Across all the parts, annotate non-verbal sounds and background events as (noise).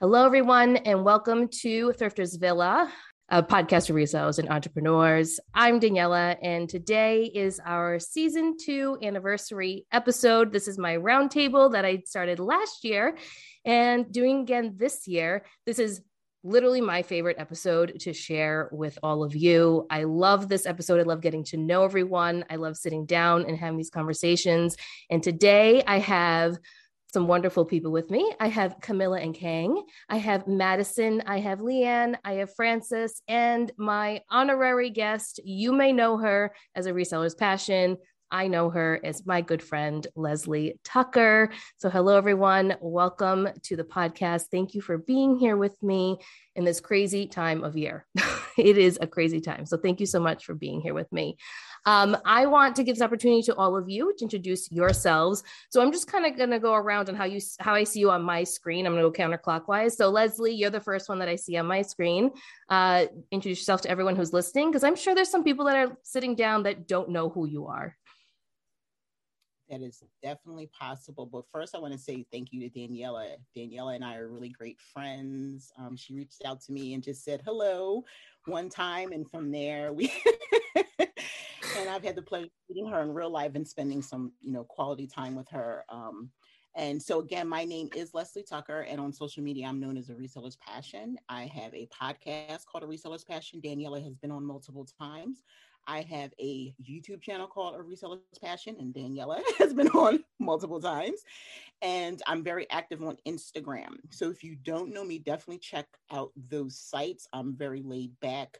Hello, everyone, and welcome to Thrifters Villa, a podcast for resellers and entrepreneurs. I'm Daniela, and today is our season two anniversary episode. This is my roundtable that I started last year and doing again this year. This is literally my favorite episode to share with all of you. I love this episode. I love getting to know everyone. I love sitting down and having these conversations. And today I have some wonderful people with me. I have Camilla and Kang. I have Madison. I have Leanne. I have Francis. And my honorary guest, you may know her as a reseller's passion. I know her as my good friend, Leslie Tucker. So, hello, everyone. Welcome to the podcast. Thank you for being here with me in this crazy time of year. (laughs) it is a crazy time. So, thank you so much for being here with me. Um, I want to give this opportunity to all of you to introduce yourselves. So I'm just kind of going to go around on how you how I see you on my screen. I'm going to go counterclockwise. So Leslie, you're the first one that I see on my screen. Uh, introduce yourself to everyone who's listening, because I'm sure there's some people that are sitting down that don't know who you are. That is definitely possible. But first, I want to say thank you to Daniela. Daniela and I are really great friends. Um, she reached out to me and just said hello one time, and from there we (laughs) and I've had the pleasure of meeting her in real life and spending some, you know, quality time with her. Um, and so again, my name is Leslie Tucker, and on social media, I'm known as a reseller's passion. I have a podcast called A Reseller's Passion. Daniela has been on multiple times. I have a YouTube channel called A Reseller's Passion, and Daniela (laughs) has been on multiple times. And I'm very active on Instagram. So if you don't know me, definitely check out those sites. I'm very laid back.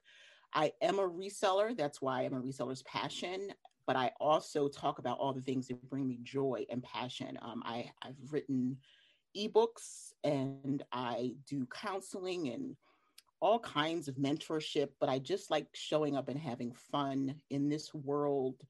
I am a reseller. That's why I'm a reseller's passion. But I also talk about all the things that bring me joy and passion. Um, I, I've written ebooks and I do counseling and all kinds of mentorship, but I just like showing up and having fun in this world.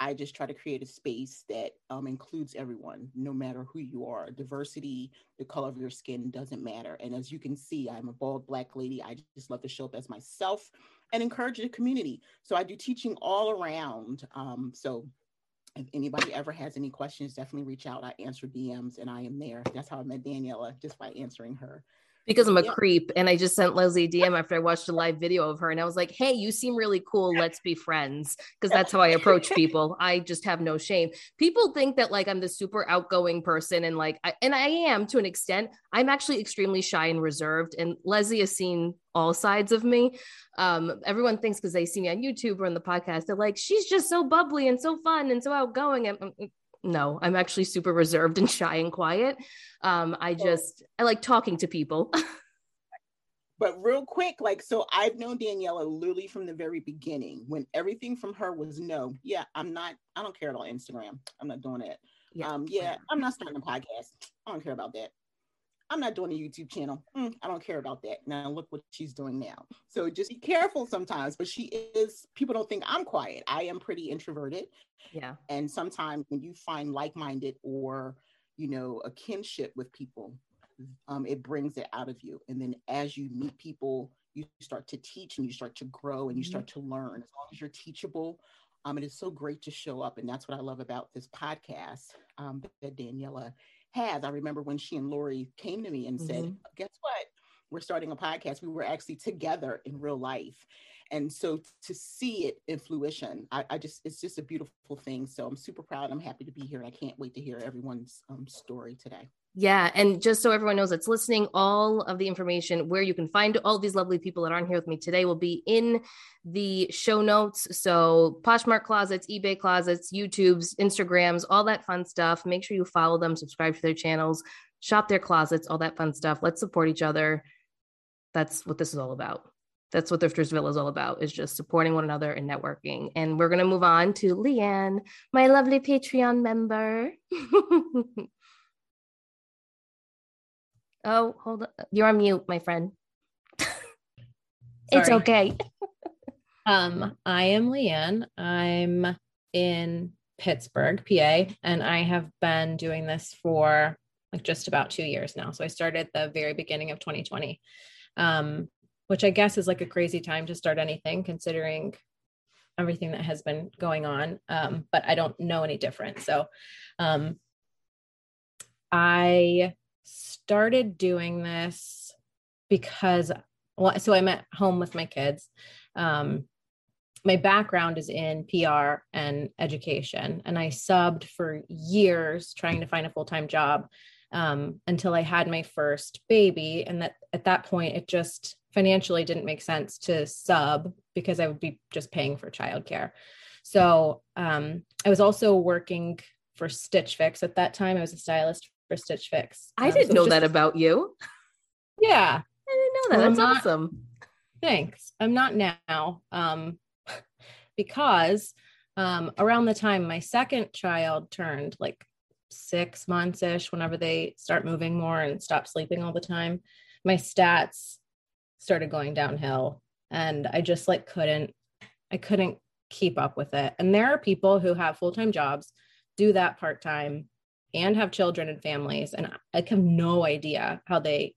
I just try to create a space that um, includes everyone, no matter who you are. Diversity, the color of your skin doesn't matter. And as you can see, I'm a bald black lady. I just love to show up as myself and encourage the community. So I do teaching all around. Um, so if anybody ever has any questions, definitely reach out. I answer DMs and I am there. That's how I met Daniela, just by answering her because I'm a yeah. creep. And I just sent Leslie a DM after I watched a live video of her. And I was like, hey, you seem really cool. Let's be friends. Because that's how I approach (laughs) people. I just have no shame. People think that like I'm the super outgoing person. And like, I, and I am to an extent. I'm actually extremely shy and reserved. And Leslie has seen all sides of me. Um, everyone thinks because they see me on YouTube or on the podcast, they're like, she's just so bubbly and so fun and so outgoing. And no, I'm actually super reserved and (laughs) shy and quiet. Um, I just I like talking to people. (laughs) but real quick, like so I've known Daniela literally from the very beginning when everything from her was no. Yeah, I'm not, I don't care about Instagram. I'm not doing it. Yeah. Um, yeah, I'm not starting a podcast. I don't care about that. I'm not doing a YouTube channel. Mm, I don't care about that. Now look what she's doing now. So just be careful sometimes. But she is, people don't think I'm quiet. I am pretty introverted. Yeah. And sometimes when you find like minded or, you know, a kinship with people, um, it brings it out of you. And then as you meet people, you start to teach and you start to grow and you mm-hmm. start to learn. As long as you're teachable, um, it is so great to show up. And that's what I love about this podcast um, that Daniela has. I remember when she and Lori came to me and mm-hmm. said, Guess what? We're starting a podcast. We were actually together in real life. And so to see it in fruition, I, I just, it's just a beautiful thing. So I'm super proud. I'm happy to be here. I can't wait to hear everyone's um, story today. Yeah. And just so everyone knows that's listening, all of the information where you can find all these lovely people that aren't here with me today will be in the show notes. So, Poshmark closets, eBay closets, YouTube's, Instagrams, all that fun stuff. Make sure you follow them, subscribe to their channels, shop their closets, all that fun stuff. Let's support each other. That's what this is all about. That's what Thrifters Villa is all about, is just supporting one another and networking. And we're going to move on to Leanne, my lovely Patreon member. (laughs) Oh, hold on. You're on mute, my friend. it's okay. (laughs) um, I am Leanne. I'm in Pittsburgh, PA, and I have been doing this for like just about two years now. So I started the very beginning of 2020, um, which I guess is like a crazy time to start anything considering everything that has been going on. Um, but I don't know any different. So um, I started doing this because well, so I'm at home with my kids. Um, my background is in PR and education, and I subbed for years trying to find a full time job um, until I had my first baby. And that at that point, it just financially didn't make sense to sub because I would be just paying for childcare. So um, I was also working for Stitch Fix at that time. I was a stylist for Stitch Fix. I um, didn't so know just, that about you. Yeah. I didn't know that. Well, That's not, awesome. Thanks. I'm not now. Um, (laughs) because um, around the time my second child turned like six months ish, whenever they start moving more and stop sleeping all the time, my stats started going downhill. And I just like couldn't, I couldn't keep up with it. And there are people who have full time jobs, do that part time, and have children and families. And I have no idea how they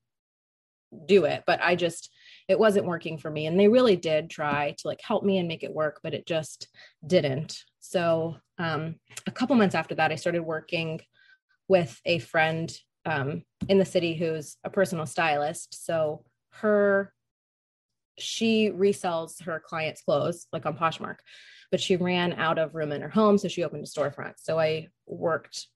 do it, but I just, it wasn't working for me. And they really did try to like help me and make it work, but it just didn't. So um, a couple months after that, I started working with a friend um, in the city who's a personal stylist. So her, she resells her clients' clothes like on Poshmark, but she ran out of room in her home. So she opened a storefront. So I worked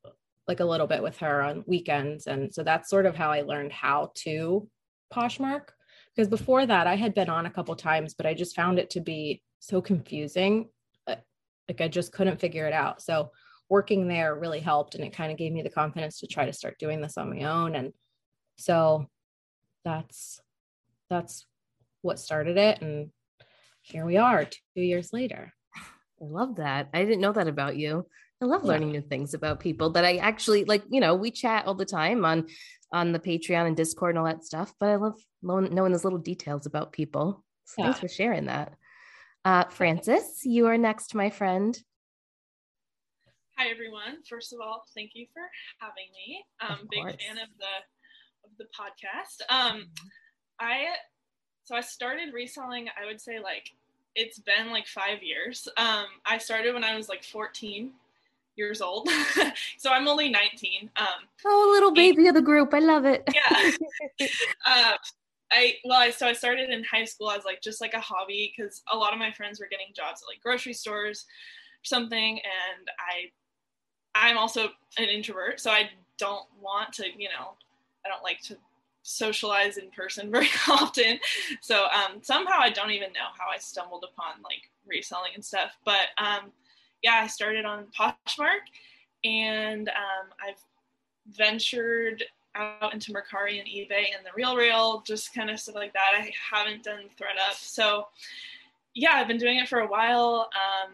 like a little bit with her on weekends. And so that's sort of how I learned how to Poshmark because before that I had been on a couple times, but I just found it to be so confusing. Uh, like I just couldn't figure it out. So working there really helped and it kind of gave me the confidence to try to start doing this on my own. And so that's that's what started it. And here we are two years later. I love that. I didn't know that about you. I love learning new things about people that I actually like, you know, we chat all the time on on the Patreon and Discord and all that stuff. But I love knowing, those little details about people. So yeah. Thanks for sharing that. Uh, Frances, you are next, my friend. Hi everyone. First of all, thank you for having me. Um, big fan of the of the podcast. Um, mm-hmm. I so I started reselling. I would say like it's been like five years. Um, I started when I was like 14 years old. (laughs) so I'm only 19. Um, oh, little baby and, of the group. I love it. yeah. (laughs) uh, I well, I so I started in high school as like just like a hobby because a lot of my friends were getting jobs at like grocery stores or something, and I I'm also an introvert, so I don't want to, you know, I don't like to socialize in person (laughs) very often. So um, somehow I don't even know how I stumbled upon like reselling and stuff. But um, yeah, I started on Poshmark and um, I've ventured out into Mercari and eBay and the Real Real, just kind of stuff like that. I haven't done ThredUp. So yeah, I've been doing it for a while. Um,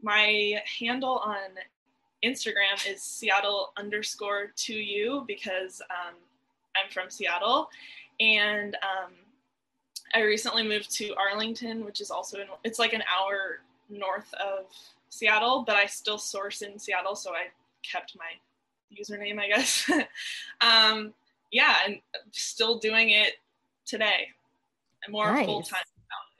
my handle on Instagram is Seattle underscore to you because um, I'm from Seattle. And um, I recently moved to Arlington, which is also in, it's like an hour north of Seattle, but I still source in Seattle, so I kept my username, I guess. (laughs) um, yeah, and still doing it today. And more nice. full time.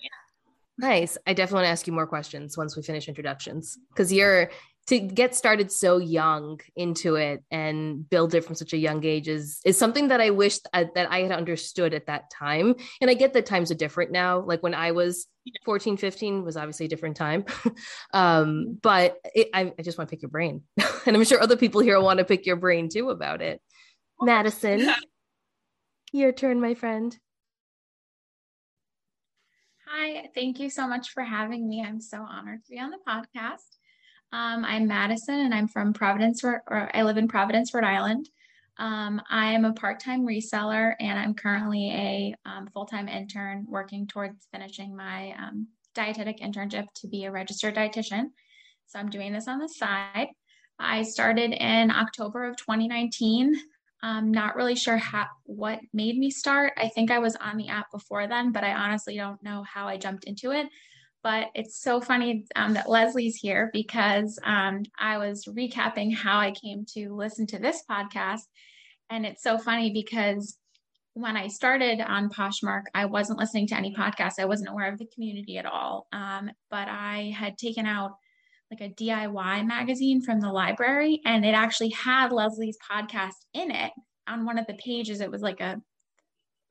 Yeah. Nice. I definitely want to ask you more questions once we finish introductions because you're to get started so young into it and build it from such a young age is is something that I wish that I had understood at that time. And I get that times are different now. Like when I was 14, 15 was obviously a different time. (laughs) um, but it, I, I, just want to pick your brain. (laughs) and I'm sure other people here want to pick your brain too about it. Madison, your turn, my friend. Hi, thank you so much for having me. I'm so honored to be on the podcast. Um, I'm Madison and I'm from Providence, or I live in Providence, Rhode Island. Um, I am a part time reseller and I'm currently a um, full time intern working towards finishing my um, dietetic internship to be a registered dietitian. So I'm doing this on the side. I started in October of 2019. I'm not really sure how, what made me start. I think I was on the app before then, but I honestly don't know how I jumped into it but it's so funny um, that Leslie's here because um, I was recapping how I came to listen to this podcast. And it's so funny because when I started on Poshmark, I wasn't listening to any podcasts. I wasn't aware of the community at all. Um, but I had taken out like a DIY magazine from the library, and it actually had Leslie's podcast in it on one of the pages. It was like a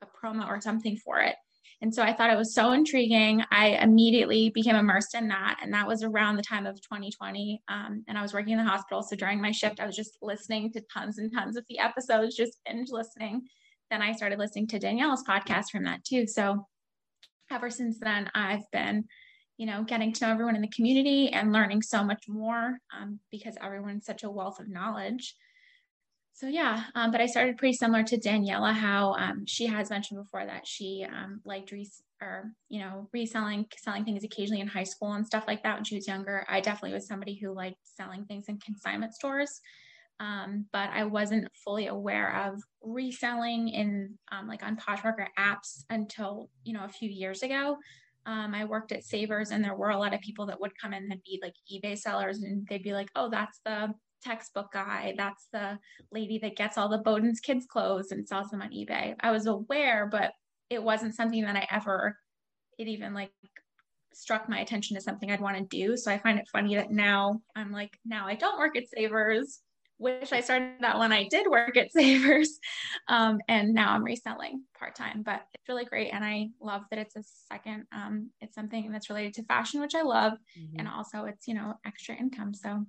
a promo or something for it. And so I thought it was so intriguing. I immediately became immersed in that. And that was around the time of 2020. Um, and I was working in the hospital. So during my shift, I was just listening to tons and tons of the episodes, just binge listening. Then I started listening to Danielle's podcast from that too. So ever since then, I've been, you know, getting to know everyone in the community and learning so much more um, because everyone's such a wealth of knowledge so yeah, um, but I started pretty similar to Daniela, how um, she has mentioned before that she um, liked res- or you know reselling, selling things occasionally in high school and stuff like that when she was younger. I definitely was somebody who liked selling things in consignment stores, um, but I wasn't fully aware of reselling in um, like on Poshmark or apps until you know a few years ago. Um, I worked at Savers, and there were a lot of people that would come in and be like eBay sellers, and they'd be like, "Oh, that's the textbook guy. That's the lady that gets all the Boden's kids' clothes and sells them on eBay. I was aware, but it wasn't something that I ever, it even like struck my attention as something I'd want to do. So I find it funny that now I'm like, now I don't work at Savers. Wish I started that when I did work at (laughs) Savers. Um, and now I'm reselling part time, but it's really great. And I love that it's a second, um, it's something that's related to fashion, which I love. Mm-hmm. And also it's, you know, extra income. So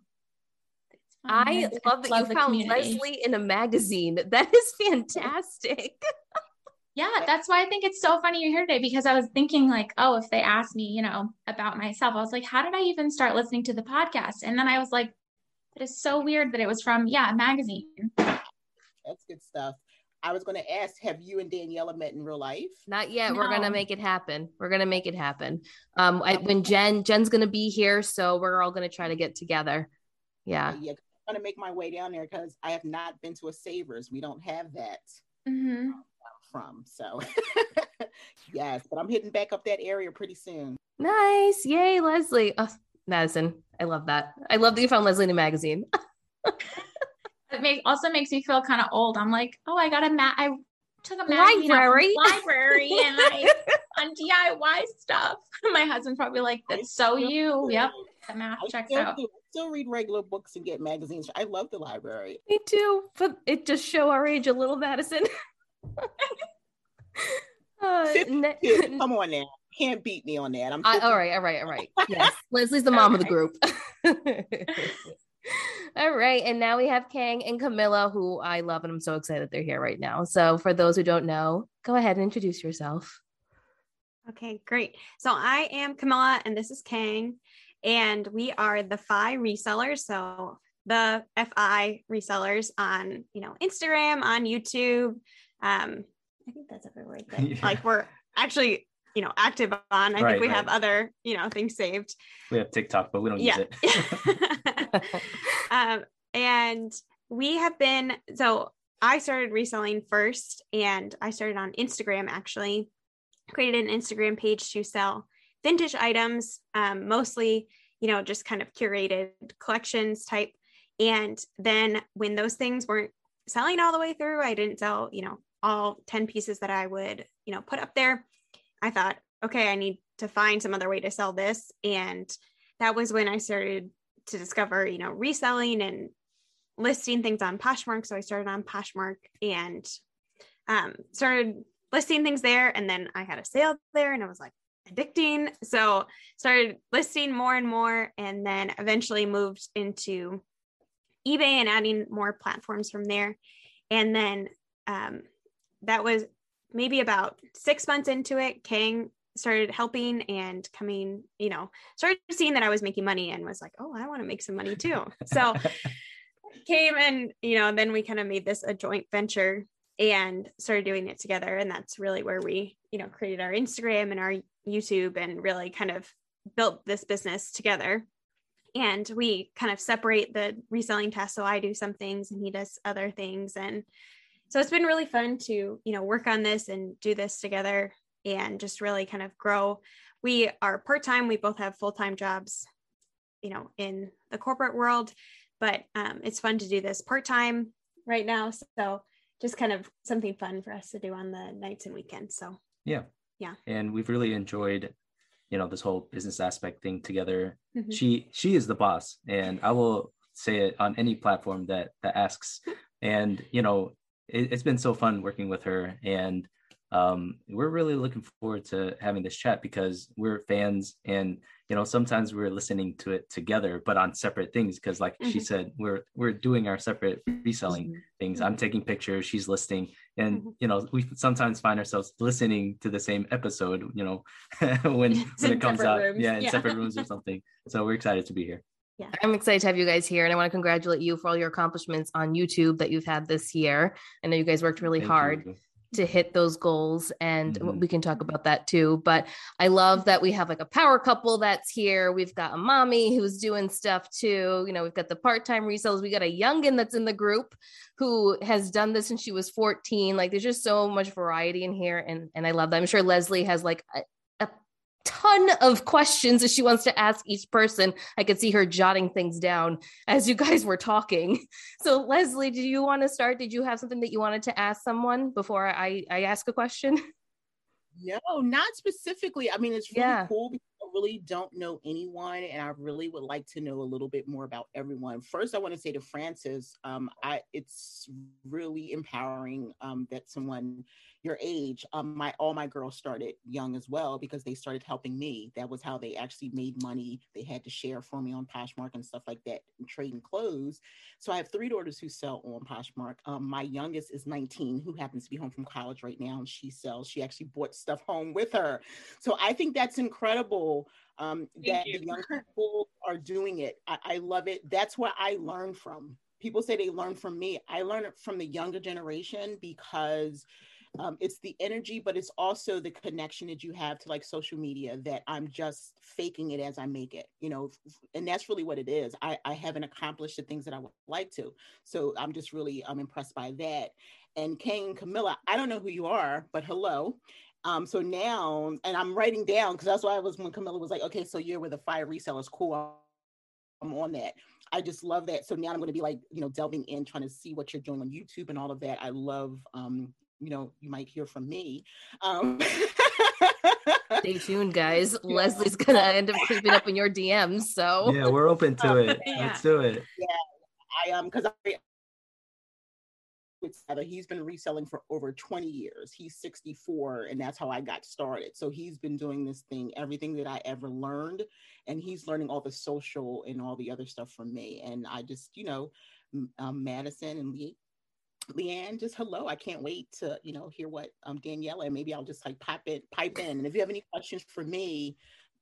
I love that love you found community. Leslie in a magazine. (laughs) That is fantastic. yeah, that's why I think it's so funny you're here today because I was thinking like, oh, if they asked me, you know, about myself, I was like, how did I even start listening to the podcast? And then I was like, it is so weird that it was from yeah, a magazine. That's good stuff. I was going to ask, have you and Daniela met in real life? Not yet. No. We're going to make it happen. We're going to make it happen. Um, I, when Jen, Jen's going to be here, so we're all going to try to get together. Yeah. yeah to make my way down there because I have not been to a Savers. We don't have that mm-hmm. from. So, (laughs) yes, but I'm hitting back up that area pretty soon. Nice. Yay, Leslie. Oh, Madison. I love that. I love that you found Leslie in a magazine. (laughs) it may, also makes me feel kind of old. I'm like, oh, I got a mat. I took a magazine library, library, and I (laughs) on DIY stuff. My husband's probably like, "That's so you." Yep, the math checks out. Do still read regular books and get magazines. I love the library. Me too, but it just show our age a little, Madison. (laughs) uh, ne- (laughs) Come on now. Can't beat me on that. I'm uh, all right, all right, all right. Yes. (laughs) Leslie's the mom of the group. all right. And now we have Kang and Camilla, who I love, and I'm so excited they're here right now. So, for those who don't know, go ahead and introduce yourself. Okay, great. So, I am Camilla, and this is Kang and we are the FI resellers. So the FI resellers on, you know, Instagram, on YouTube. Um, I think that's everywhere. (laughs) Yeah. Like we're actually, you know, active on. I right, think we right. have other, you know, things saved. We have TikTok, but we don't yeah. use it. (laughs) um, and we have been so I started reselling first, and I started on Instagram actually. Created an Instagram page to sell vintage items, um, mostly, you know, just kind of curated collections type. And then when those things weren't selling all the way through, I didn't sell, you know, all 10 pieces that I would, you know, put up there. I thought, okay, I need to find some other way to sell this. And that was when I started to discover, you know, reselling and listing things on Poshmark. So I started on Poshmark and um, started listing things there. And then I had a sale there and I was like, addicting. So started listing more and more, and then eventually moved into eBay and adding more platforms from there. And then um, that was maybe about six months into it. Kang started helping and coming, you know, started seeing that I was making money and was like, oh, I want to make some money too. So (laughs) came and, you know, then we kind of made this a joint venture and started doing it together. And that's really where we, you know, created our Instagram and our YouTube and really kind of built this business together. And we kind of separate the reselling tasks. So I do some things and he does other things. And so it's been really fun to, you know, work on this and do this together and just really kind of grow. We are part time, we both have full time jobs, you know, in the corporate world, but um, it's fun to do this part time right now. So just kind of something fun for us to do on the nights and weekends. So, yeah, yeah and we've really enjoyed you know this whole business aspect thing together mm-hmm. she she is the boss and i will say it on any platform that that asks (laughs) and you know it, has been so fun working with her and um, we're really looking forward to having this chat because we're fans and you know sometimes we're listening to it together but on separate things because like mm-hmm. she said we're we're doing our separate reselling mm-hmm. things i'm taking pictures she's listing and mm-hmm. you know we sometimes find ourselves listening to the same episode you know (laughs) when (laughs) when it comes out rooms. yeah in yeah. separate rooms or (laughs) something so we're excited to be here yeah. I'm excited to have you guys here and I want to congratulate you for all your accomplishments on YouTube that you've had this year. I know you guys worked really Thank hard. You to hit those goals and mm-hmm. we can talk about that too but i love that we have like a power couple that's here we've got a mommy who's doing stuff too you know we've got the part-time resellers we got a youngin that's in the group who has done this since she was 14 like there's just so much variety in here and and i love that i'm sure leslie has like a, ton of questions that she wants to ask each person. I could see her jotting things down as you guys were talking. (laughs) So, Leslie, do you want to start? Did you have something that you wanted to ask someone before I, I ask a question? (laughs) No, not specifically. I mean, it's really yeah. cool because I really don't know anyone, and I really would like to know a little bit more about everyone. First, I want to say to Francis, um, I it's really empowering um, that someone your age, um, my all my girls started young as well because they started helping me. That was how they actually made money. They had to share for me on Poshmark and stuff like that, and trading clothes. So I have three daughters who sell on Poshmark. Um, my youngest is 19, who happens to be home from college right now, and she sells. She actually bought stuff home with her. So I think that's incredible um, that the young people are doing it. I, I love it. That's what I learned from people say they learn from me. I learned it from the younger generation because um, it's the energy, but it's also the connection that you have to like social media that I'm just faking it as I make it, you know, and that's really what it is. I, I haven't accomplished the things that I would like to. So I'm just really I'm impressed by that. And Kane Camilla, I don't know who you are, but hello. Um, so now, and I'm writing down because that's why I was when Camilla was like, okay, so you're with a fire resellers, cool. I'm on that. I just love that. So now I'm going to be like, you know, delving in, trying to see what you're doing on YouTube and all of that. I love um, you know, you might hear from me. Um, Stay tuned, guys. (laughs) Yeah. Leslie's gonna end up creeping up in your DMs. So yeah, we're open to um, it. (laughs) Yeah. Let's do it. Yeah, I um, because I He's been reselling for over 20 years. He's 64, and that's how I got started. So he's been doing this thing, everything that I ever learned, and he's learning all the social and all the other stuff from me. And I just, you know, um, Madison and Lee Leanne, just hello. I can't wait to, you know, hear what um Daniela and maybe I'll just like pop it, pipe in. And if you have any questions for me,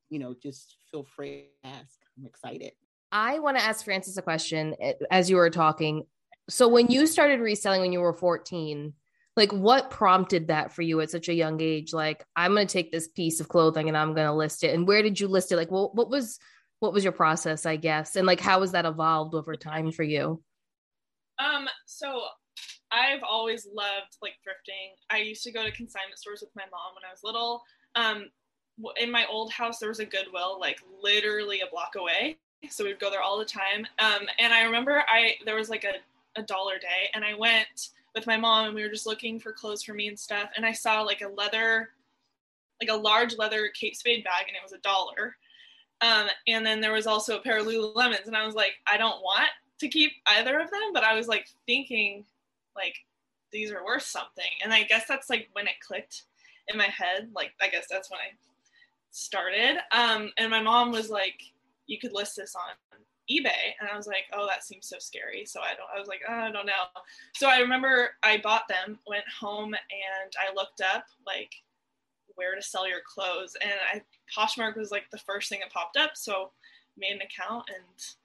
you know, just feel free to ask. I'm excited. I want to ask Francis a question eh, as you were talking. So when you started reselling when you were 14, like what prompted that for you at such a young age? Like, I'm gonna take this piece of clothing and I'm gonna list it. And where did you list it? Like, well, what was what was your process, I guess? And like how has that evolved over time for you? Um, so I've always loved like thrifting. I used to go to consignment stores with my mom when I was little. Um, in my old house, there was a Goodwill like literally a block away, so we'd go there all the time. Um, and I remember I there was like a a dollar day, and I went with my mom, and we were just looking for clothes for me and stuff. And I saw like a leather, like a large leather Kate Spade bag, and it was a dollar. Um, and then there was also a pair of Lululemons, and I was like, I don't want to keep either of them, but I was like thinking like these are worth something. And i guess that's like when it clicked in my head like i guess that's when i started. Um and my mom was like you could list this on ebay. And i was like oh that seems so scary. So i don't i was like oh, i don't know. So i remember i bought them went home and i looked up like where to sell your clothes. And i poshmark was like the first thing that popped up. So made an account and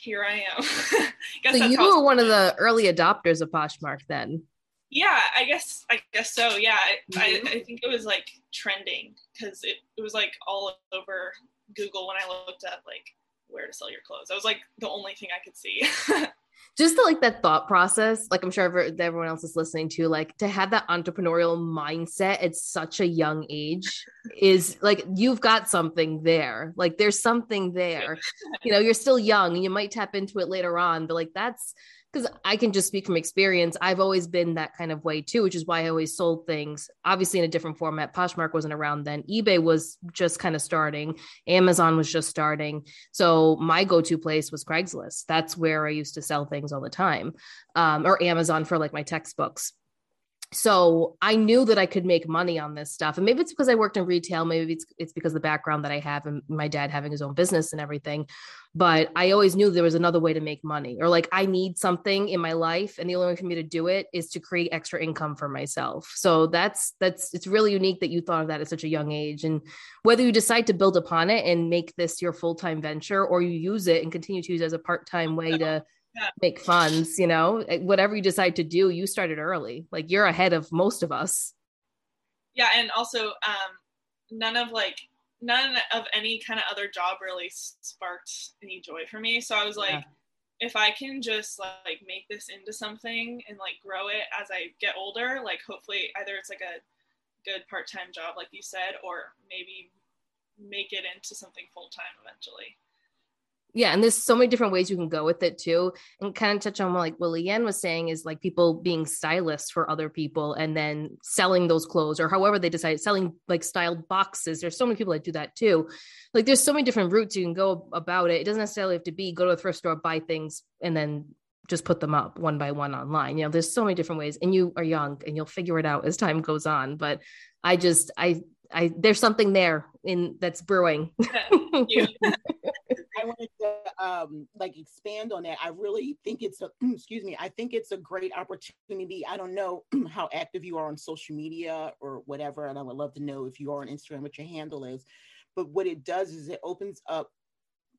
here I am. (laughs) so you were one of the early adopters of Poshmark then. Yeah, I guess I guess so. Yeah, mm-hmm. I, I think it was like trending because it, it was like all over Google when I looked up like where to sell your clothes. I was like the only thing I could see. (laughs) just to like that thought process like i'm sure everyone else is listening to like to have that entrepreneurial mindset at such a young age is like you've got something there. Like there's something there. You know you're still young and you might tap into it later on but like that's because I can just speak from experience. I've always been that kind of way too, which is why I always sold things, obviously in a different format. Poshmark wasn't around then. eBay was just kind of starting. Amazon was just starting. So my go-to place was Craigslist. That's where I used to sell things all the time, um, or Amazon for like my textbooks. So I knew that I could make money on this stuff. And maybe it's because I worked in retail, maybe it's it's because of the background that I have and my dad having his own business and everything. But I always knew there was another way to make money or like I need something in my life and the only way for me to do it is to create extra income for myself. So that's that's it's really unique that you thought of that at such a young age and whether you decide to build upon it and make this your full-time venture or you use it and continue to use it as a part-time way to yeah. make funds, you know, eh, whatever you decide to do, you started early. Like you're ahead of most of us. Yeah. And also, um, none of like, none of any kind of other job really sparked any joy for me. So I was like, yeah. if I can just like make this into something and like grow it as I get older, like hopefully either it's like a good part-time job, like you said, or maybe make it into something full-time eventually yeah and there's so many different ways you can go with it too and kind of touch on what like leanne was saying is like people being stylists for other people and then selling those clothes or however they decide selling like styled boxes. There's so many people that do that too. Like there's so many different routes you can go about it. It doesn't necessarily have to be go to a thrift store buy things and then just put them up one by one online. You know there's so many different ways and you are young and you'll figure it out as time goes on but i just i I there's something there in that's brewing. (laughs) (laughs) I wanted to um, like expand on that. I really think it's a (clears throat) excuse me. I think it's a great opportunity. I don't know (clears throat) how active you are on social media or whatever, and I would love to know if you are on Instagram what your handle is. But what it does is it opens up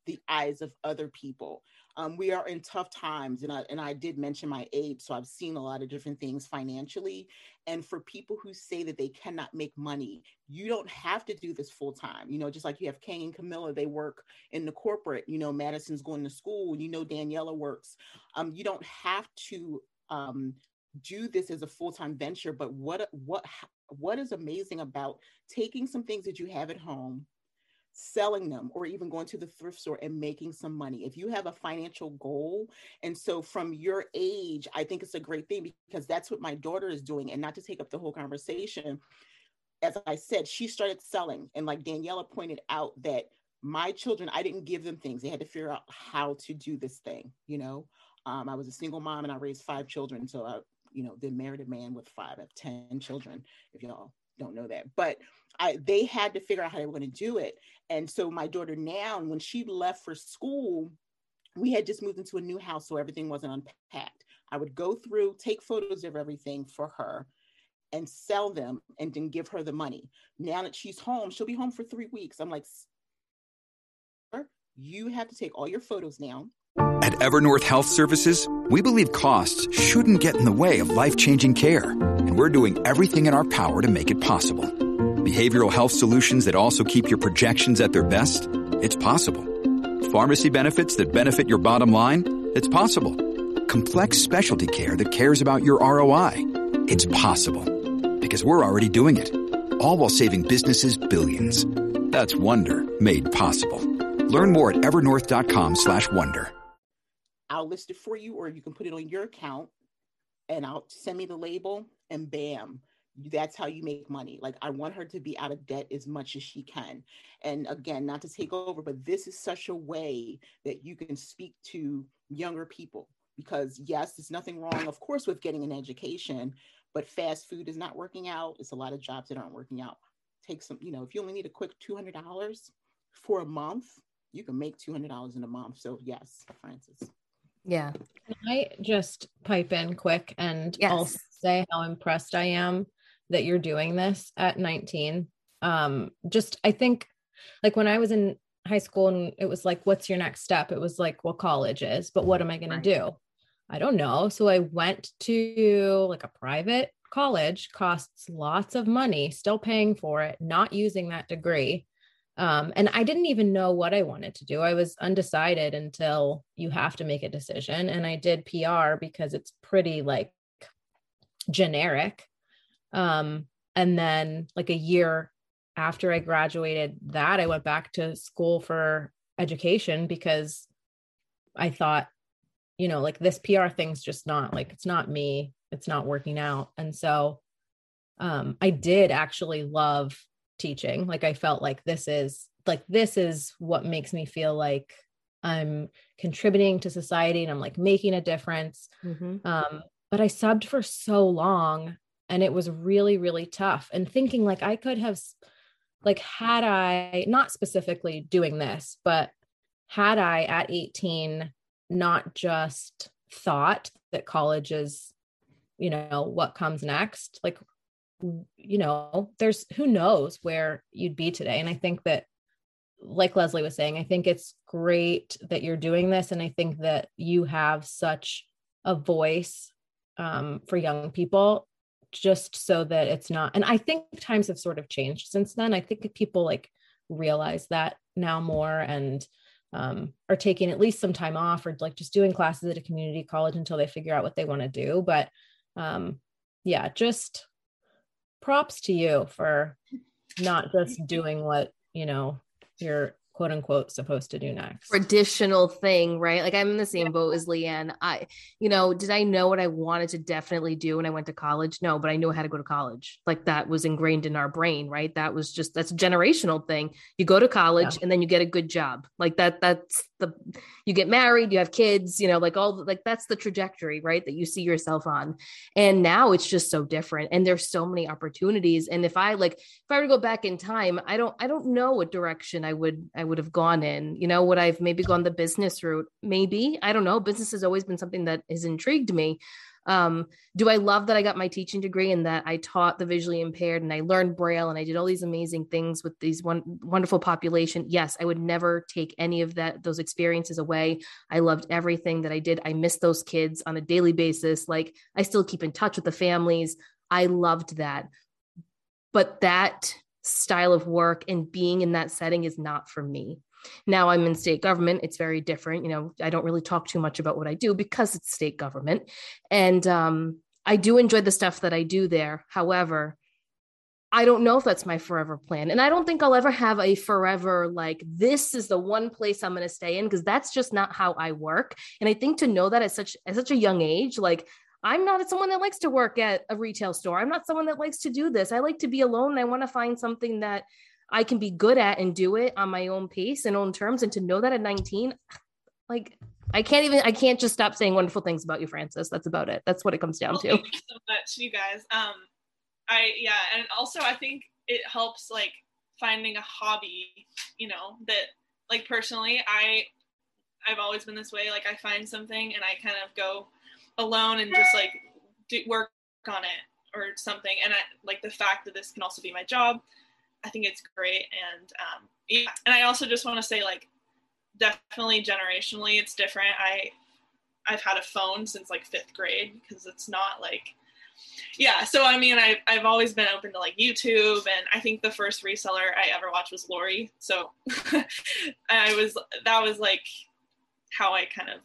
the eyes of other people um, we are in tough times and I, and I did mention my age so i've seen a lot of different things financially and for people who say that they cannot make money you don't have to do this full time you know just like you have kay and camilla they work in the corporate you know madison's going to school you know daniela works. Um, you don't have to um, do this as a full-time venture but what what what is amazing about taking some things that you have at home selling them or even going to the thrift store and making some money. If you have a financial goal and so from your age i think it's a great thing because that's what my daughter is doing. And not to take up the whole conversation as i said she started selling. And like daniela pointed out that my children i didn't give them things. They had to figure out how to do this thing you know? Um, i was a single mom and i raised five children. So i you know then married a man with five have 10 children if y'all don't know that. But I, they had to figure out how they were going to do it. And so my daughter now, when she left for school, we had just moved into a new house, so everything wasn't unpacked. I would go through, take photos of everything for her and sell them and then give her the money. Now that she's home, she'll be home for three weeks. I'm like, you have to take all your photos now. At Evernorth Health Services, we believe costs shouldn't get in the way of life changing care. And we're doing everything in our power to make it possible Behavioral health solutions that also keep your projections at their best? It's possible. Pharmacy benefits that benefit your bottom line? It's possible. Complex specialty care that cares about your ROI? It's possible. Because we're already doing it. All while saving businesses billions. That's Wonder made possible. Learn more at evernorth.com slash wonder. I'll list it for you or you can put it on your account and I'll send me the label and bam that's how you make money. Like I want her to be out of debt as much as she can. And again, not to take over, but this is such a way that you can speak to younger people because yes, there's nothing wrong, of course, with getting an education, but fast food is not working out. It's a lot of jobs that aren't working out. Take some, you know, if you only need a quick $200 for a month, you can make $200 in a month. So yes, Frances. Yeah. Can I just pipe in quick and yes. I'll say how impressed I am that you're doing this at 19 um just i think like when i was in high school and it was like what's your next step? It was like well college is but what am i going right. to do? I don't know. So i went to like a private college costs lots of money still paying for it not using that degree. Um, and i didn't even know what i wanted to do. I was undecided until you have to make a decision. And i did pr because it's pretty like generic um, and then, like a year after I graduated that, I went back to school for education because I thought, you know, like this PR thing's just not like it's not me, it's not working out. And so um, I did actually love teaching. Like I felt like this is like this is what makes me feel like I'm contributing to society and I'm like making a difference. Mm-hmm. Um, but I subbed for so long and it was really really tough. And thinking like i could have like had i not specifically doing this but had i at 18 not just thought that college is you know what comes next like you know there's who knows where you'd be today. And i think that like leslie was saying i think it's great that you're doing this and i think that you have such a voice um, for young people just so that it's not and i think times have sort of changed since then. I think people like realize that now more and um, are taking at least some time off or like just doing classes at a community college until they figure out what they want to do. But um, yeah just props to you for not just doing what you know you're quote unquote supposed to do next. Traditional thing right? Like i'm in the same boat as leanne. I you know did i know what i wanted to definitely do when i went to college? No but i knew how to go to college. Like that was ingrained in our brain right? That was just that's a generational thing. You go to college yeah. and then you get a good job. Like that that's the you get married you have kids you know like all like that's the trajectory right that you see yourself on and now it's just so different and there's so many opportunities and if i like if i were to go back in time i don't i don't know what direction i would I would have gone in. You know, would I've maybe gone the business route? Maybe. I don't know. Business has always been something that has intrigued me. Um, do I love that I got my teaching degree and that I taught the visually impaired and I learned Braille and I did all these amazing things with these one wonderful population? Yes, I would never take any of that those experiences away. I loved everything that I did. I miss those kids on a daily basis. Like I still keep in touch with the families. I loved that. But that style of work and being in that setting is not for me. Now I'm in state government. It's very different. You know, I don't really talk too much about what I do because it's state government. And um, I do enjoy the stuff that I do there. However, I don't know if that's my forever plan. And I don't think I'll ever have a forever, like, this is the one place I'm going to stay in because that's just not how I work. And I think to know that at such, at such a young age, like, I'm not someone that likes to work at a retail store. I'm not someone that likes to do this. I like to be alone I want to find something that I can be good at and do it on my own pace and own terms. And to know that at 19, like I can't even I can't just stop saying wonderful things about you, Francis. That's about it. That's what it comes down well, to. Thank you so much, you guys. Um I yeah, and also I think it helps like finding a hobby, you know, that like personally I I've always been this way. Like I find something and I kind of go alone and just like do, work on it or something. And I like the fact that this can also be my job. I think it's great. And um, yeah, and I also just want to say like definitely generationally it's different. I I've had a phone since like fifth grade because it's not like yeah so i mean I, i've always been open to like youtube and i think the first reseller i ever watched was lori so (laughs) i was that was like how i kind of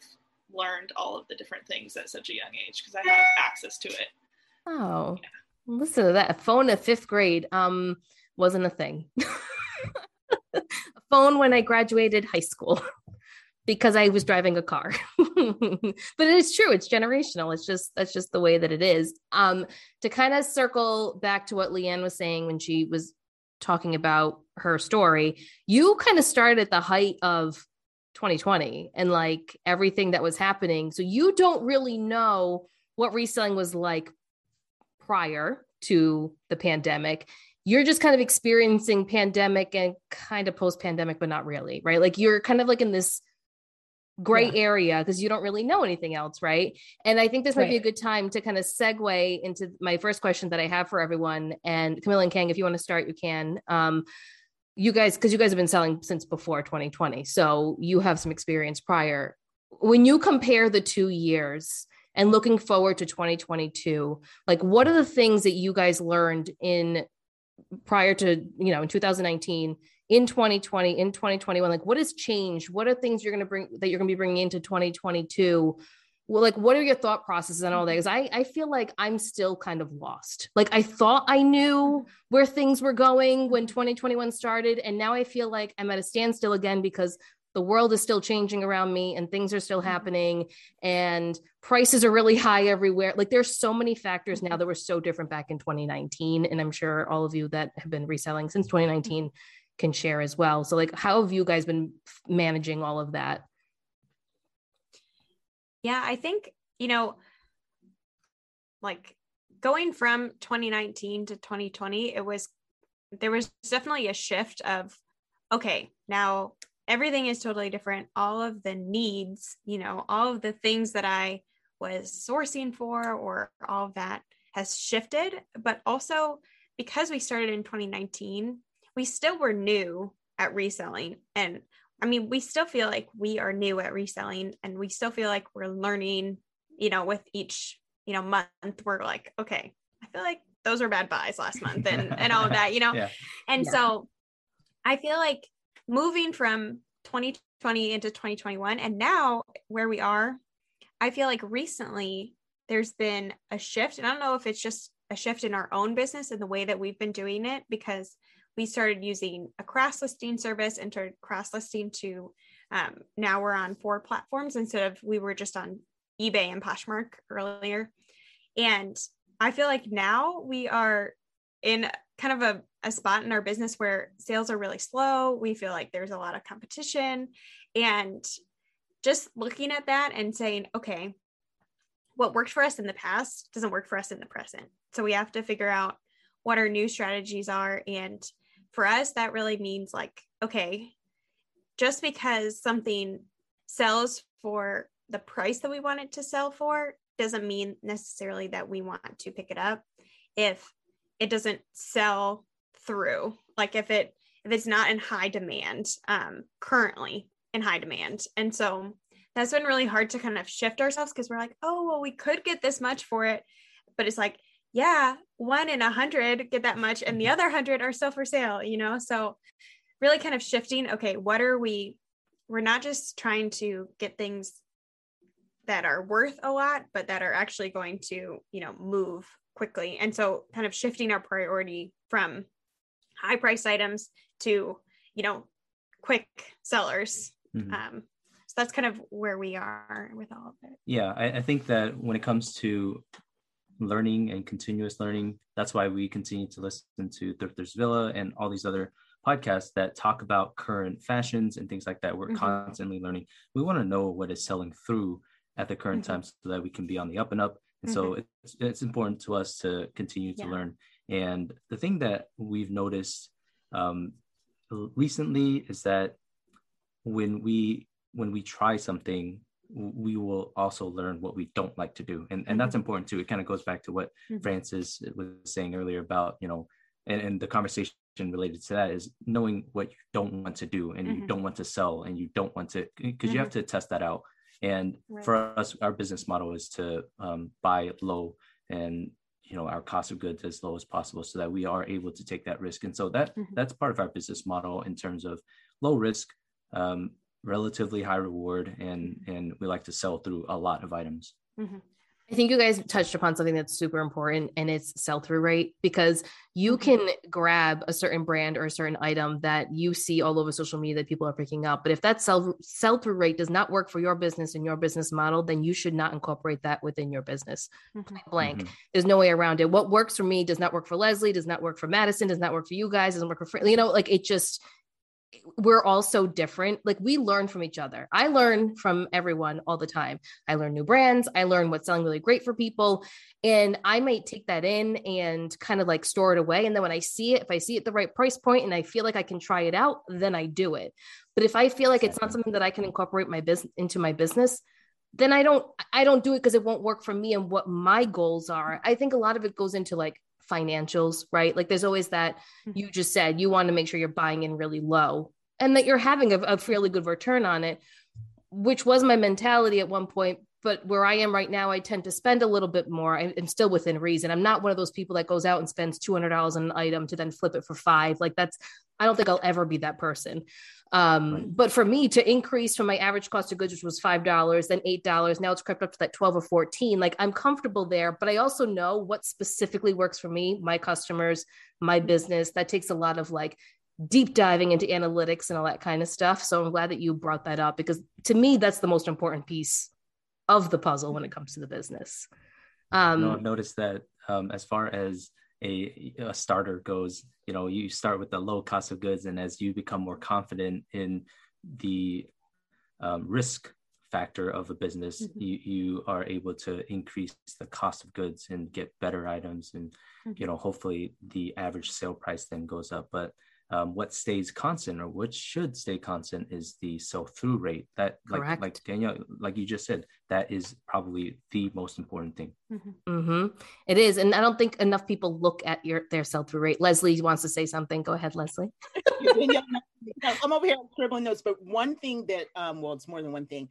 learned all of the different things at such a young age because I had access to it. Oh, yeah. listen to that. A phone at fifth grade um, wasn't a thing. (laughs) a phone when I graduated high school (laughs) because I was driving a car. (laughs) but it is true, it's generational. It's just that's just the way that it is. Um, to kind of circle back to what Leanne was saying when she was talking about her story, you kind of started at the height of 2020 and like everything that was happening. So you don't really know what reselling was like prior to the pandemic. You're just kind of experiencing pandemic and kind of post pandemic, but not really, right? Like you're kind of like in this gray yeah. area because you don't really know anything else, right? And I think this might right. be a good time to kind of segue into my first question that I have for everyone. And Camilla and Kang, if you want to start, you can. Um, you guys because you guys have been selling since before 2020 so you have some experience prior when you compare the two years and looking forward to 2022 like what are the things that you guys learned in prior to you know in 2019 in 2020 in 2021 like what has changed? What are things you're going to bring that you're going to be bringing into 2022 well, like what are your thought processes and all that? Because I, I feel like i'm still kind of lost. Like i thought i knew where things were going when 2021 started and now i feel like i'm at a standstill again because the world is still changing around me and things are still mm-hmm. happening. And prices are really high everywhere. Like there's so many factors now that were so different back in 2019 and i'm sure all of you that have been reselling since 2019 can share as well. So like how have you guys been managing all of that? Yeah, I think, you know, like going from 2019 to 2020, it was there was definitely a shift of okay, now everything is totally different. All of the needs, you know, all of the things that I was sourcing for or all of that has shifted, but also because we started in 2019, we still were new at reselling and I mean, we still feel like we are new at reselling and we still feel like we're learning, you know, with each, you know, month we're like, okay, I feel like those were bad buys last month and (laughs) and all of that, you know. Yeah. And yeah. so I feel like moving from 2020 into 2021 and now where we are, I feel like recently there's been a shift and I don't know if it's just a shift in our own business and the way that we've been doing it because we started using a cross listing service, entered cross listing to um, now we're on four platforms instead of we were just on eBay and Poshmark earlier. And I feel like now we are in kind of a, a spot in our business where sales are really slow. We feel like there's a lot of competition. And just looking at that and saying, okay, what worked for us in the past doesn't work for us in the present. So we have to figure out what our new strategies are. And for us, that really means like, okay, just because something sells for the price that we want it to sell for doesn't mean necessarily that we want to pick it up if it doesn't sell through. Like if it if it's not in high demand um currently in high demand and so that's been really hard to kind of shift ourselves because we're like oh well we could get this much for it but it's like yeah, one in a hundred get that much, and the mm-hmm. other hundred are still for sale, you know? So really kind of shifting, okay, what are we? We're not just trying to get things that are worth a lot, but that are actually going to, you know, move quickly. And so kind of shifting our priority from high price items to, you know, quick sellers. Mm-hmm. Um, so that's kind of where we are with all of it. Yeah, I, I think that when it comes to learning and continuous learning. That's why we continue to listen to Thrifters Villa and all these other podcasts that talk about current fashions and things like that. We're mm-hmm. constantly learning. We want to know what is selling through at the current mm-hmm. time so that we can be on the up and up. And mm-hmm. so it's, it's important to us to continue to yeah. learn. And the thing that we've noticed um, recently is that when we when we try something we will also learn what we don't like to do and, and that's mm-hmm. important too it kind of goes back to what mm-hmm. francis was saying earlier about you know and, and, the conversation related to that is knowing what you don't want to do and mm-hmm. you don't want to sell and you don't want to because you have mm-hmm. to test that out and right. for us our business model is to um, buy low and you know our cost of goods as low as possible so that we are able to take that risk and so that mm-hmm. that's part of our business model in terms of low risk um, relatively high reward and and we like to sell through a lot of items mm-hmm. I think you guys touched upon something that's super important and it's sell through rate because you mm-hmm. can grab a certain brand or a certain item that you see all over social media that people are picking up. But if that sell sell through rate does not work for your business and your business model, then you should not incorporate that within your business. Mm-hmm. Blank. Mm-hmm. There's no way around it. What works for me does not work for Leslie, does not work for Madison, does not work for you guys, doesn't work for you know, like it just we're all so different. Like we learn from each other. I learn from everyone all the time. I learn new brands. I learn what's selling really great for people. And I might take that in and kind of like store it away. And then when I see it, if I see it the right price point and I feel like I can try it out, then I do it. But if I feel like it's not something that I can incorporate my business into my business, then I don't I don't do it because it won't work for me and what my goals are. I think a lot of it goes into like financials, right? Like there's always that mm-hmm. you just said you want to make sure you're buying in really low and that you're having a, a fairly good return on it, which was my mentality at one point. But where I am right now, I tend to spend a little bit more. I, am still within reason. I'm not one of those people that goes out and spends $200 on an item to then flip it for five. Like that's, I don't think I'll ever be that person. Um, right. But for me to increase from my average cost of goods, which was five dollars, then eight dollars, now it's crept up to that twelve or fourteen. Like I'm comfortable there, but I also know what specifically works for me, my customers, my business. That takes a lot of like deep diving into analytics and all that kind of stuff. So I'm glad that you brought that up because to me, that's the most important piece of the puzzle when it comes to the business. Um, no, I've noticed that um, as far as a, a starter goes, you know, you start with the low cost of goods, and as you become more confident in the um, risk factor of a business mm-hmm. you you are able to increase the cost of goods and get better items and mm-hmm. you know hopefully the average sale price then goes up but um, what stays constant or what should stay constant is the sell through rate. That like like Danielle, like you just said, that is probably the most important thing. Mm-hmm. Mm-hmm. It is, and I don't think enough people look at your their sell through rate. Leslie wants to say something. Go ahead, Leslie. (laughs) I'm over here scribbling notes, but one thing that um, well, it's more than one thing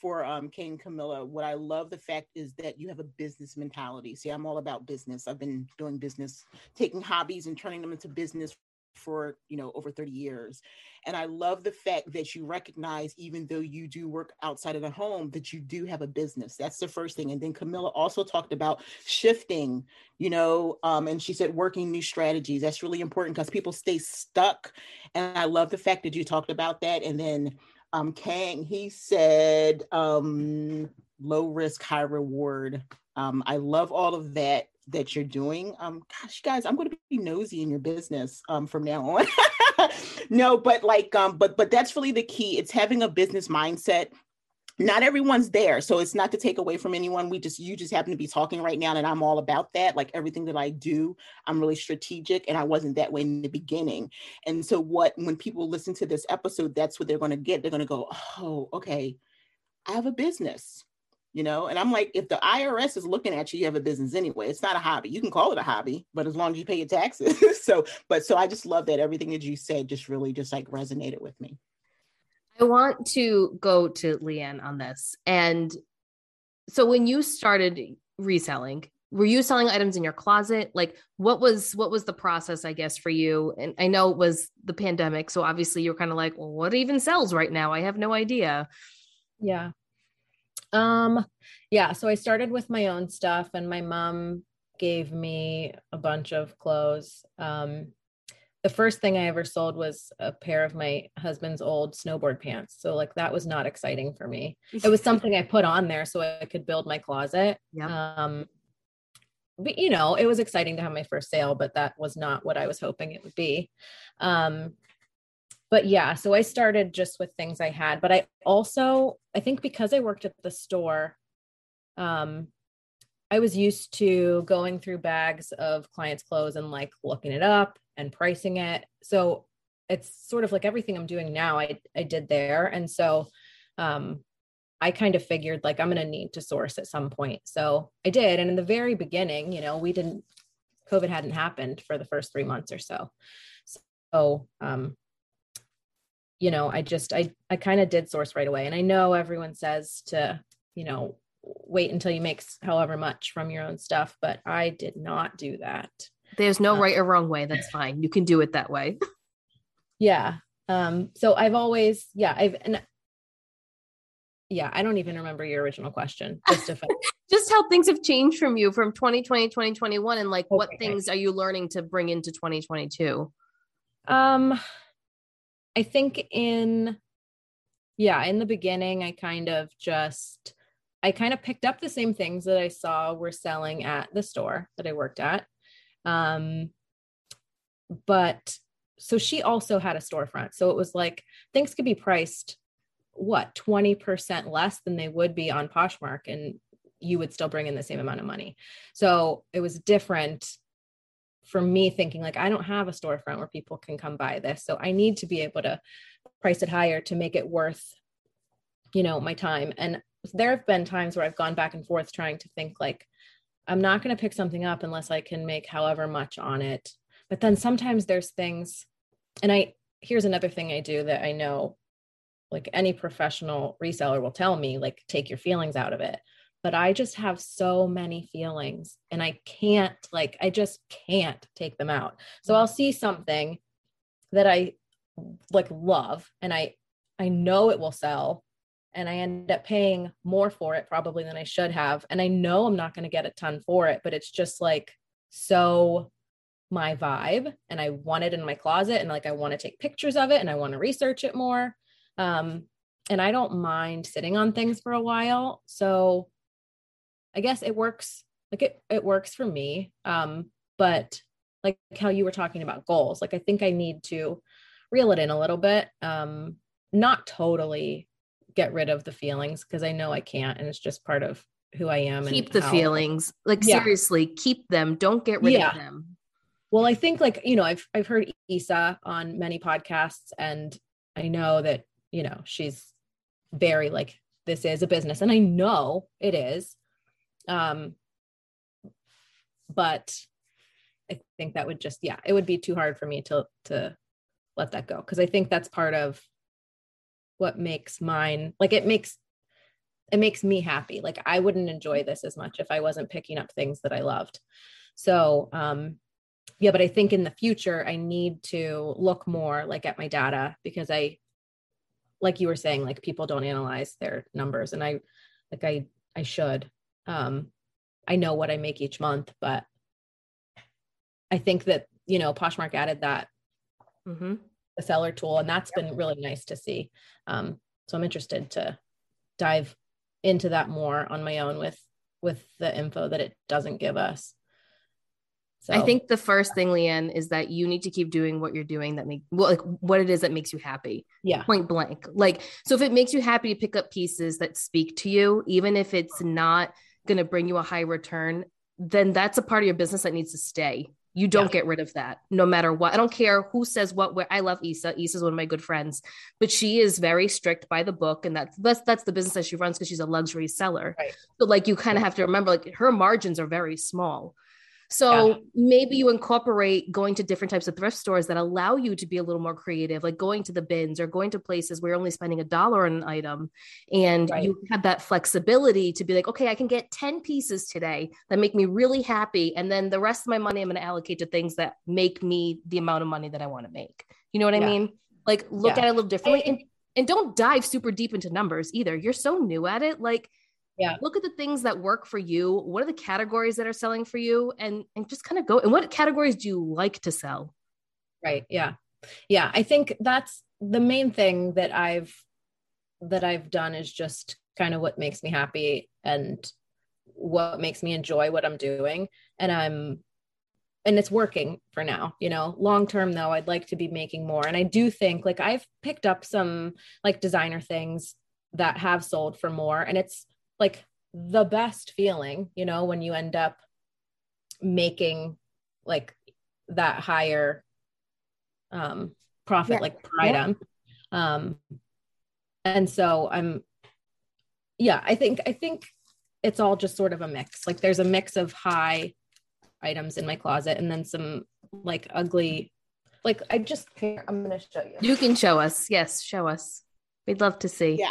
for um, Kang Camilla, what I love the fact is that you have a business mentality. See, I'm all about business. I've been doing business, taking hobbies and turning them into business for you know over 30 years. And i love the fact that you recognize even though you do work outside of the home that you do have a business. That's the first thing. And then camilla also talked about shifting you know um, and she said working new strategies. That's really important because people stay stuck. And i love the fact that you talked about that. And then um, kang he said um, low risk high reward. Um, i love all of that that you're doing. Um, gosh, guys, I'm going to be nosy in your business um, from now on. (laughs) no, but like, um, but but that's really the key. It's having a business mindset. Not everyone's there, so it's not to take away from anyone. We just you just happen to be talking right now, and I'm all about that. Like everything that I do, I'm really strategic, and I wasn't that way in the beginning. And so, what when people listen to this episode, that's what they're going to get. They're going to go, "Oh, okay, I have a business." You know? And i'm like if the irs is looking at you you have a business anyway. It's not a hobby. You can call it a hobby but as long as you pay your taxes. (laughs) So but so i just love that everything that you said just really just like resonated with me. I want to go to leanne on this. And so when you started reselling were you selling items in your closet? Like what was what was the process i guess for you? And i know it was the pandemic so obviously you're kind of like well what even sells right now? I have no idea. Yeah um, yeah, so I started with my own stuff and my mom gave me a bunch of clothes. Um, the first thing I ever sold was a pair of my husband's old snowboard pants. So like that was not exciting for me. It was (laughs) something I put on there so I could build my closet. Yeah. Um, but you know, it was exciting to have my first sale, but that was not what I was hoping it would be. Um, but yeah, so I started just with things I had, but I also, I think because I worked at the store, um, I was used to going through bags of clients' clothes and like looking it up and pricing it. So it's sort of like everything I'm doing now, I, I did there. And so, um, I kind of figured like I'm going to need to source at some point. So I did. And in the very beginning, you know, we didn't, COVID hadn't happened for the first three months or so. So, um, you know, I just I I kind of did source right away. And I know everyone says to, you know, wait until you make however much from your own stuff, but I did not do that. There's no um, right or wrong way. That's fine. You can do it that way. (laughs) yeah. Um so I've always yeah, I've and yeah, I don't even remember your original question. Just if I, (laughs) just how things have changed from you from 2020 2021 and like okay. what things are you learning to bring into 2022? Um I think in yeah, in the beginning I kind of just I kind of picked up the same things that I saw were selling at the store that I worked at. Um but so she also had a storefront. So it was like things could be priced what 20% less than they would be on Poshmark and you would still bring in the same amount of money. So it was different for me thinking like I don't have a storefront where people can come buy this. So I need to be able to price it higher to make it worth, you know, my time. And there have been times where I've gone back and forth trying to think like, I'm not going to pick something up unless I can make however much on it. But then sometimes there's things, and I, here's another thing I do that I know like any professional reseller will tell me, like, take your feelings out of it but I just have so many feelings and I can't, like, I just can't take them out. So I'll see something that I like love and I, I know it will sell and I end up paying more for it probably than I should have. And I know I'm not going to get a ton for it, but it's just like so my vibe and I want it in my closet and like I want to take pictures of it and I want to research it more. Um, and I don't mind sitting on things for a while. So I guess it works like it it works for me. Um, but like how you were talking about goals, like I think I need to reel it in a little bit. Um, not totally get rid of the feelings because I know I can't, and it's just part of who I am. Keep the how- feelings. Like Yeah. seriously, keep them. Don't get rid Yeah. of them. Well, I think like, you know, I've I've heard Isa on many podcasts and I know that, you know, she's very like this is a business and I know it is. Um but I think that would just yeah, it would be too hard for me to to let that go because I think that's part of what makes mine like it makes it makes me happy. Like I wouldn't enjoy this as much if I wasn't picking up things that I loved. So, um yeah, but I think in the future I need to look more like at my data because I like you were saying like people don't analyze their numbers and I like I I should. Um I know what I make each month, but I think that, you know, Poshmark added that hmm the seller tool and that's been really nice to see. Um so I'm interested to dive into that more on my own with with the info that it doesn't give us. So I think the first thing, Leanne, is that you need to keep doing what you're doing that make well, like what it is that makes you happy. yeah. Point blank. Like, so if it makes you happy to pick up pieces that speak to you, even if it's not going to bring you a high return, then that's a part of your business that needs to stay. You don't Yeah. get rid of that no matter what. I don't care who says what, where I love Issa. Issa's one of my good friends, but she is very strict by the book. And that's, that's, that's the business that she runs because she's a luxury seller. Right. So like, you kind of have to remember like her margins are very small. So Yeah. maybe you incorporate going to different types of thrift stores that allow you to be a little more creative, like going to the bins or going to places where you're only spending a dollar on an item. And Right. you have that flexibility to be like, okay, I can get 10 pieces today that make me really happy. And then the rest of my money, I'm going to allocate to things that make me the amount of money that I want to make. You know what I mean? Like look Yeah. at it a little differently. And, and don't dive super deep into numbers either. You're so new at it. Like, Yeah. look at the things that work for you what are the categories that are selling for you and and just kind of go and what categories do you like to sell Right. Yeah. Yeah. I think that's the main thing that I've that I've done is just kind of what makes me happy and what makes me enjoy what I'm doing. And I'm and it's working for now, you know. Long term though, I'd like to be making more. And I do think like I've picked up some like designer things that have sold for more. And it's like the best feeling, you know, when you end up making like that higher um profit Yeah. like per Yeah. item um and so i'm yeah i think i think it's all just sort of a mix. Like there's a mix of high items in my closet and then some like ugly like i just i'm gonna show you. You can show us. Yes show us. We'd love to see. Yeah,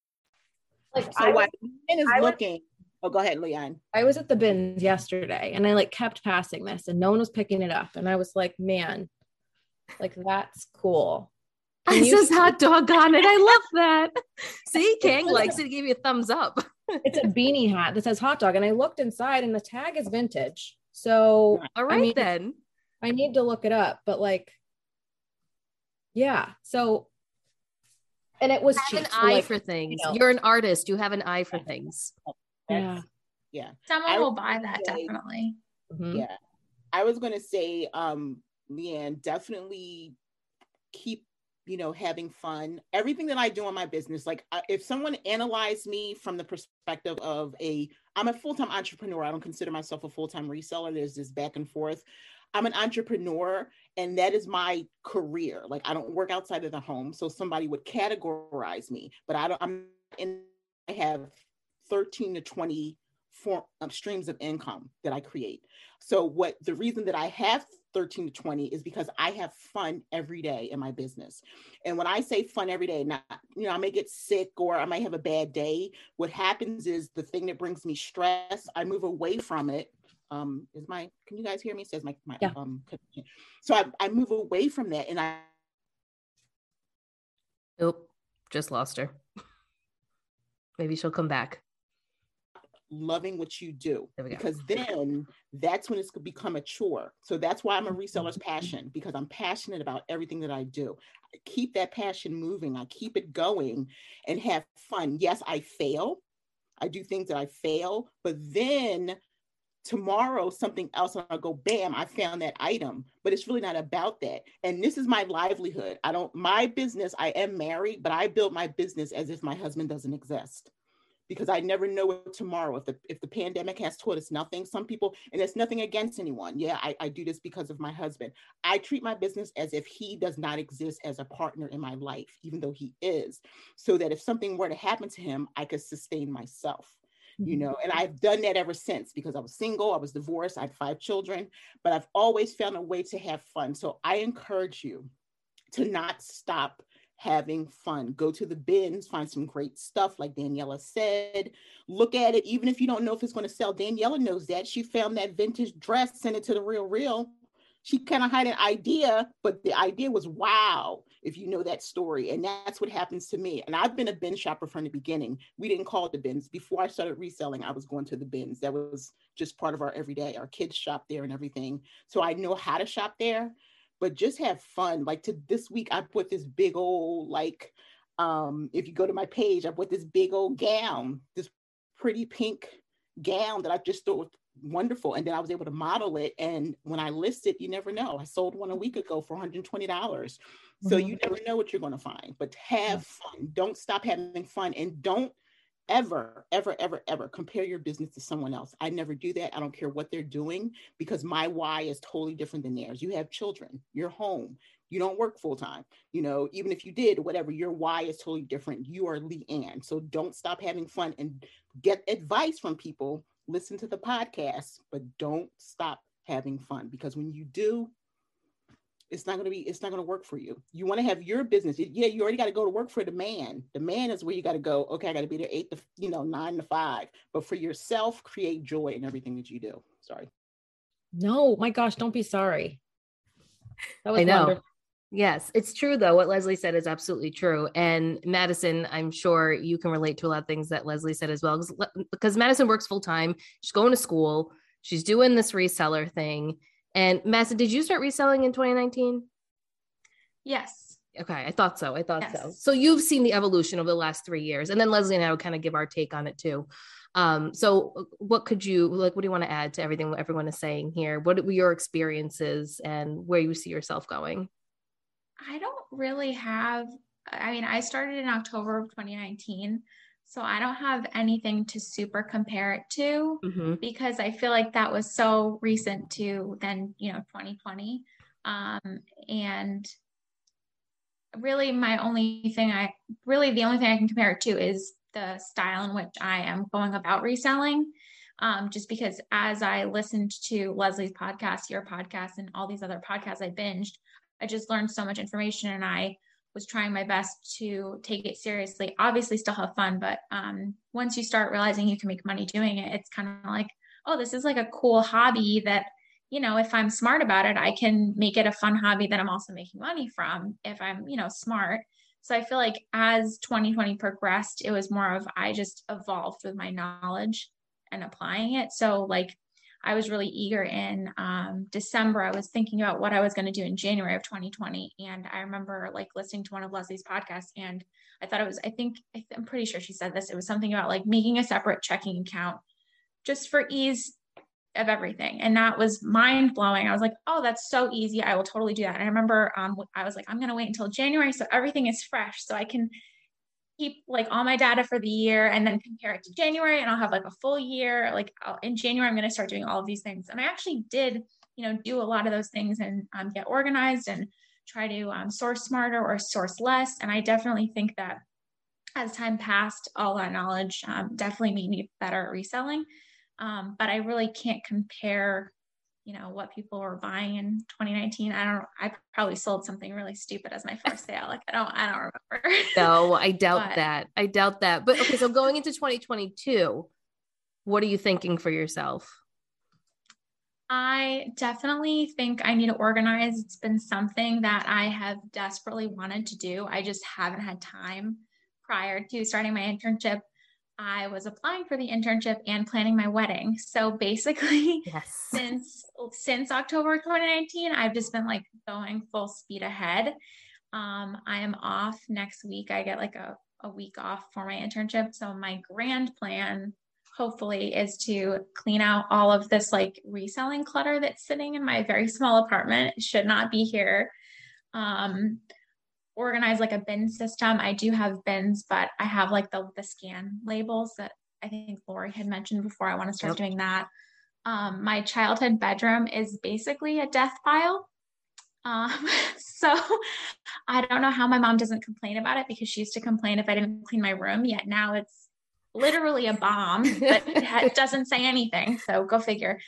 Like So I, while was, is I was- looking, oh, go ahead, Leanne. I was at the bins yesterday and i like kept passing this and no one was picking it up and i was like man like that's cool. Can it you says hot dog on it. I love that. (laughs) See kang likes it gave you a thumbs up. (laughs) It's a beanie hat that says hot dog and i looked inside and the tag is vintage. So all right mean- then. I need to look it up but like yeah. So and it was have cheap an eye like, for things know. you're an artist you have an eye for things yeah That's- yeah. Someone I will buy that say- definitely. Mhm. Yeah. I was going to say, um, Leanne, definitely keep, you know, having fun. Everything that I do in my business, like I, if someone analyzed me from the perspective of a, I'm a full time entrepreneur. I don't consider myself a full time reseller. There's this back and forth. I'm an entrepreneur and that is my career. Like I don't work outside of the home. So somebody would categorize me, but I don't, I'm in, I have 13 to 20 form, um, streams of income that I create. So what the reason that I have 13 to 20 is because I have fun every day in my business. And when I say fun every day, not you know, I may get sick or I might have a bad day. What happens is the thing that brings me stress, I move away from it. Um, is my can you guys hear me? Says my my Yeah. um so I, I move away from that and I nope just lost her maybe she'll come back loving what you do There we go. because then that's when it's become a chore. So that's why I'm a reseller's passion because I'm passionate about everything that I do. I keep that passion moving, I keep it going and have fun. Yes, I fail. I do things that I fail, but then tomorrow something else and I'll go bam I found that item. But it's really not about that. And this is my livelihood. I don't my business I am married but I build my business as if my husband doesn't exist. Because I never know what tomorrow if the if the pandemic has taught us nothing some people and it's nothing against anyone. Yeah I, I do this because of my husband. I treat my business as if he does not exist as a partner in my life even though he is so that if something were to happen to him I could sustain myself you mm-hmm. know and i've done that ever since because i was single i was divorced i had five children but i've always found a way to have fun. So i encourage you to not stop having fun. Go to the bins find some great stuff like daniela said. Look at it even if you don't know if it's going to sell daniela knows that. She found that vintage dress sent it to the RealReal she kind of had an idea, but the idea was wow, if you know that story. And that's what happens to me. And I've been a bin shopper from the beginning. We didn't call it the bins. Before I started reselling, I was going to the bins. That was just part of our everyday. Our kids shop there and everything. So I know how to shop there, but just have fun. Like to this week, I put this big old, like, um, if you go to my page, I put this big old gown, this pretty pink gown that I just thought wonderful. And then I was able to model it. And when I listed, you never know. I sold one a week ago for $120. So you mm-hmm. never know what you're going to find, but have fun. Don't stop having fun and don't ever, ever, ever, ever compare your business to someone else. I never do that. I don't care what they're doing because my why is totally different than theirs. You have children, you're home, you don't work full time. You know, even if you did, whatever, your why is totally different. You are Leanne. So don't stop having fun and get advice from people. Listen to the podcast, but don't stop having fun because when you do, it's not going to be it's not going to work for you you want to have your business yeah you already got to go to work for the man the man is where you got to go okay i got to be there eight to you know nine to five but for yourself create joy in everything that you do sorry No, my gosh, don't be sorry. That was I know. wonderful. Yes, it's true though. What Leslie said is absolutely true. And Madison, I'm sure you can relate to a lot of things that Leslie said as well. 'cause Because Madison works full time. She's going to school. She's doing this reseller thing. And Madison, did you start reselling in 2019? Yes. Okay, I thought so. I thought so. Yes. So you've seen the evolution over the last three years, and then Leslie and I will kind of give our take on it too. Um, so uh, what could you like? What do you want to add to everything everyone is saying here? What were your experiences and where you see yourself going? I don't really have, I mean, I started in October of 2019. So I don't have anything to super compare it to Mm-hmm. because I feel like that was so recent to then, you know, 2020. Um, and really my only thing I really the only thing I can compare it to is the style in which I am going about reselling. Um, just because as I listened to Leslie's podcast, your podcast, and all these other podcasts I binged, I just learned so much information and I was trying my best to take it seriously. Obviously, still have fun, but um, once you start realizing you can make money doing it, it's kind of like, oh, this is like a cool hobby that, you know, if I'm smart about it, I can make it a fun hobby that I'm also making money from if I'm, you know, smart. So I feel like as 2020 progressed, it was more of I just evolved with my knowledge and applying it. So like I was really eager in um, December. I was thinking about what I was going to do in January of 2020, and I remember like listening to one of Leslie's podcasts, and I thought it was. I think I I'm pretty sure she said this. It was something about like making a separate checking account just for ease of everything, and that was mind blowing. I was like, oh, that's so easy. I will totally do that. And I remember um, I was like, I'm going to wait until January so everything is fresh, so I can keep like all my data for the year and then compare it to January and I'll have like a full year. Like I'll, in January, I'm going to start doing all of these things. And I actually did, you know, do a lot of those things and um, get organized and try to um, source smarter or source less. And I definitely think that as time passed, all that knowledge um, definitely made me better at reselling. Um, but I really can't compare you know what people were buying in 2019 i don't i probably sold something really stupid as my first (laughs) sale like i don't i don't remember (laughs) No, I doubt But- that. I doubt that. But okay, so going into 2022, what are you thinking for yourself? I definitely think I need to organize. It's been something that I have desperately wanted to do. I just haven't had time prior to starting my internship. I was applying for the internship and planning my wedding. So basically, yes. (laughs) since since October 2019, I've just been like going full speed ahead. Um, I am off next week. I get like a, a week off for my internship. So my grand plan hopefully is to clean out all of this like reselling clutter that's sitting in my very small apartment. It should not be here. Um, organize like a bin system. I do have bins, but I have like the the scan labels that I think Lori had mentioned before. I want to start yep. doing that. Um, my childhood bedroom is basically a death pile. Um, (laughs) so I don't know how my mom doesn't complain about it because she used to complain if I didn't clean my room. Yet now it's literally a bomb, but it (laughs) doesn't say anything. So go figure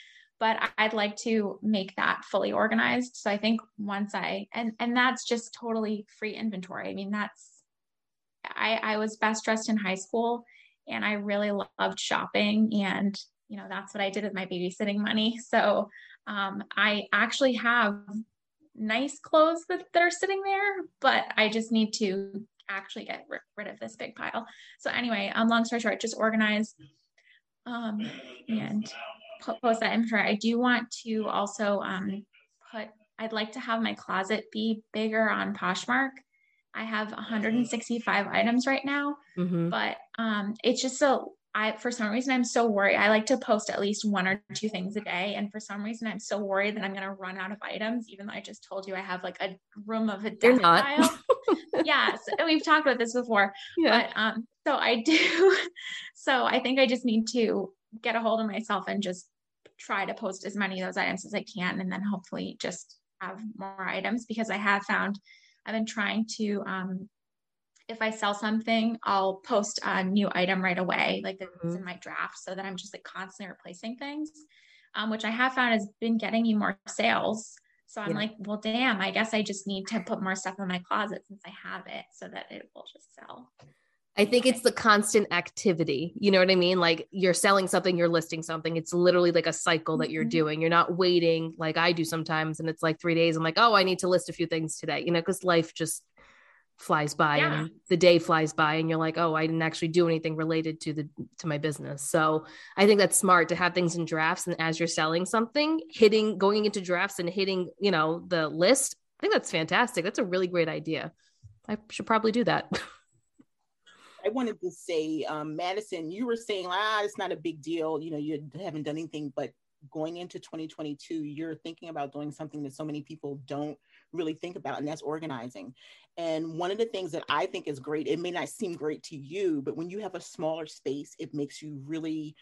but I'd like to make that fully organized. So I think once I and and that's just totally free inventory. I mean, that's I I was best dressed in high school and I really loved shopping and you know that's what I did with my babysitting money. So um, I actually have nice clothes that, that are sitting there, but I just need to actually get rid, rid of this big pile. So anyway, um, long story short, just organize um, and post that inventory. I do want to also um, put, I'd like to have my closet be bigger on Poshmark. I have 165 items right now, mm-hmm. but um, it's just so I for some reason I'm so worried. I like to post at least one or two things a day, and for some reason I'm so worried that I'm gonna run out of items. Even though I just told you I have like a room of a You're not. (laughs) yes, we've talked about this before. Yeah. But um, so I do. (laughs) so I think I just need to get a hold of myself and just try to post as many of those items as I can and then hopefully just have more items because I have found I've been trying to um, if I sell something, I'll post a new item right away, like it's mm-hmm. in my draft, so that I'm just like constantly replacing things, um, which I have found has been getting me more sales. So I'm yeah. like, well, damn, I guess I just need to put more stuff in my closet since I have it so that it will just sell. I think it's the constant activity. You know what I mean? Like you're selling something, you're listing something. It's literally like a cycle that you're mm-hmm. doing. You're not waiting like I do sometimes. And it's like three days. I'm like, oh, I need to list a few things today, you know, because life just flies by yeah. and the day flies by and you're like oh i didn't actually do anything related to the to my business so i think that's smart to have things in drafts and as you're selling something hitting going into drafts and hitting you know the list i think that's fantastic that's a really great idea i should probably do that (laughs) I wanted to say, um, Madison, you were saying, ah, it's not a big deal. You know, you haven't done anything, but going into 2022, you're thinking about doing something that so many people don't really think about, and that's organizing. And one of the things that I think is great, it may not seem great to you, but when you have a smaller space, it makes you really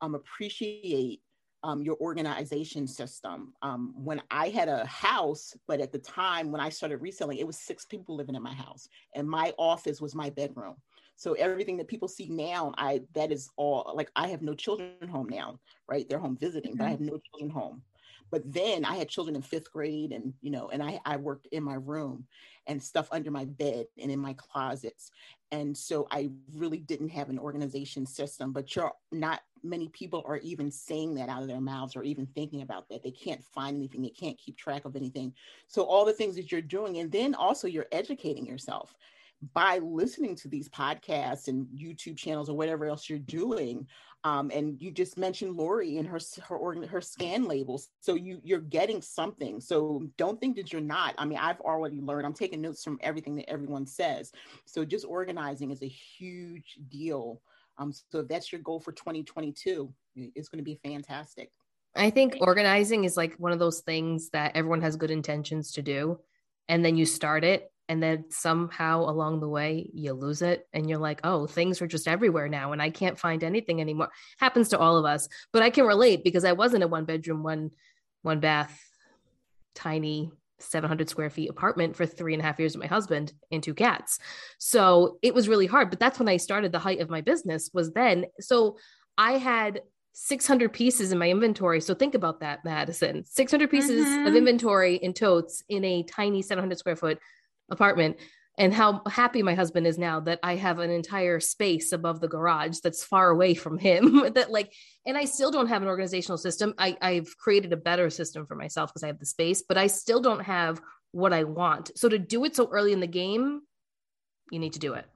um, appreciate um, your organization system. Um, when I had a house, but at the time when I started reselling, it was six people living in my house, and my office was my bedroom. So everything that people see now, I that is all like I have no children home now, right? They're home visiting, mm-hmm. but I have no children home. But then I had children in fifth grade, and you know, and I I worked in my room and stuff under my bed and in my closets, and so I really didn't have an organization system. But you're not many people are even saying that out of their mouths or even thinking about that. They can't find anything, they can't keep track of anything. So all the things that you're doing, and then also you're educating yourself by listening to these podcasts and YouTube channels or whatever else you're doing. Um, and you just mentioned Lori and her her her scan labels, so you you're getting something. So don't think that you're not. I mean, I've already learned. I'm taking notes from everything that everyone says. So just organizing is a huge deal. Um, so if that's your goal for 2022, it's going to be fantastic. I think organizing is like one of those things that everyone has good intentions to do, and then you start it and then somehow along the way you lose it and you're like oh things are just everywhere now and i can't find anything anymore happens to all of us but i can relate because i was in a one bedroom one one bath tiny 700 square feet apartment for three and a half years with my husband and two cats so it was really hard but that's when i started the height of my business was then so i had 600 pieces in my inventory. So think about that, Madison. 600 pieces mm-hmm. of inventory in totes in a tiny 700 square foot apartment and how happy my husband is now that I have an entire space above the garage that's far away from him. (laughs) that like, and I still don't have an organizational system. I, I've created a better system for myself because I have the space, but I still don't have what I want. So to do it so early in the game, you need to do it.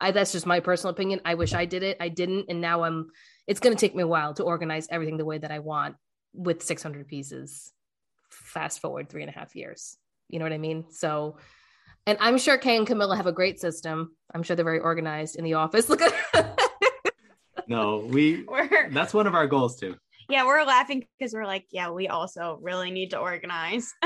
I that's just my personal opinion. I wish I did it. I didn't, and now I'm. It's going to take me a while to organize everything the way that I want with 600 pieces. Fast forward three and a half years. You know what I mean? So, and I'm sure Kay and Camilla have a great system. I'm sure they're very organized in the office. (laughs) Look at. no, we. We're- that's one of our goals too. Yeah, we're laughing because we're like, yeah, we also really need to organize. (laughs)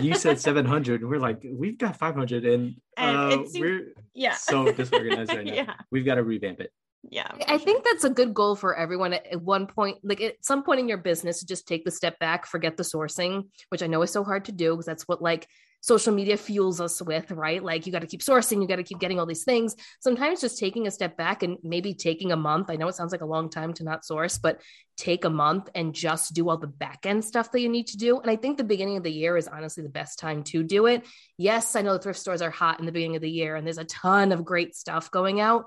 You said 700. and We're like, we've got 500, and, And uh, seems- we're yeah. so disorganized right (laughs) now. Yeah. We've got to revamp it. yeah. I think that's a good goal for everyone at, at one point, like at some point in your business, to just take the step back, forget the sourcing, which I know is so hard to do because that's what like social media fuels us with, right? Like you got to keep sourcing, you got to keep getting all these things. Sometimes just taking a step back and maybe taking a month. I know it sounds like a long time to not source, but take a month and just do all the back end stuff that you need to do. And I think the beginning of the year is honestly the best time to do it. Yes, I know the thrift stores are hot in the beginning of the year and there's a ton of great stuff going out.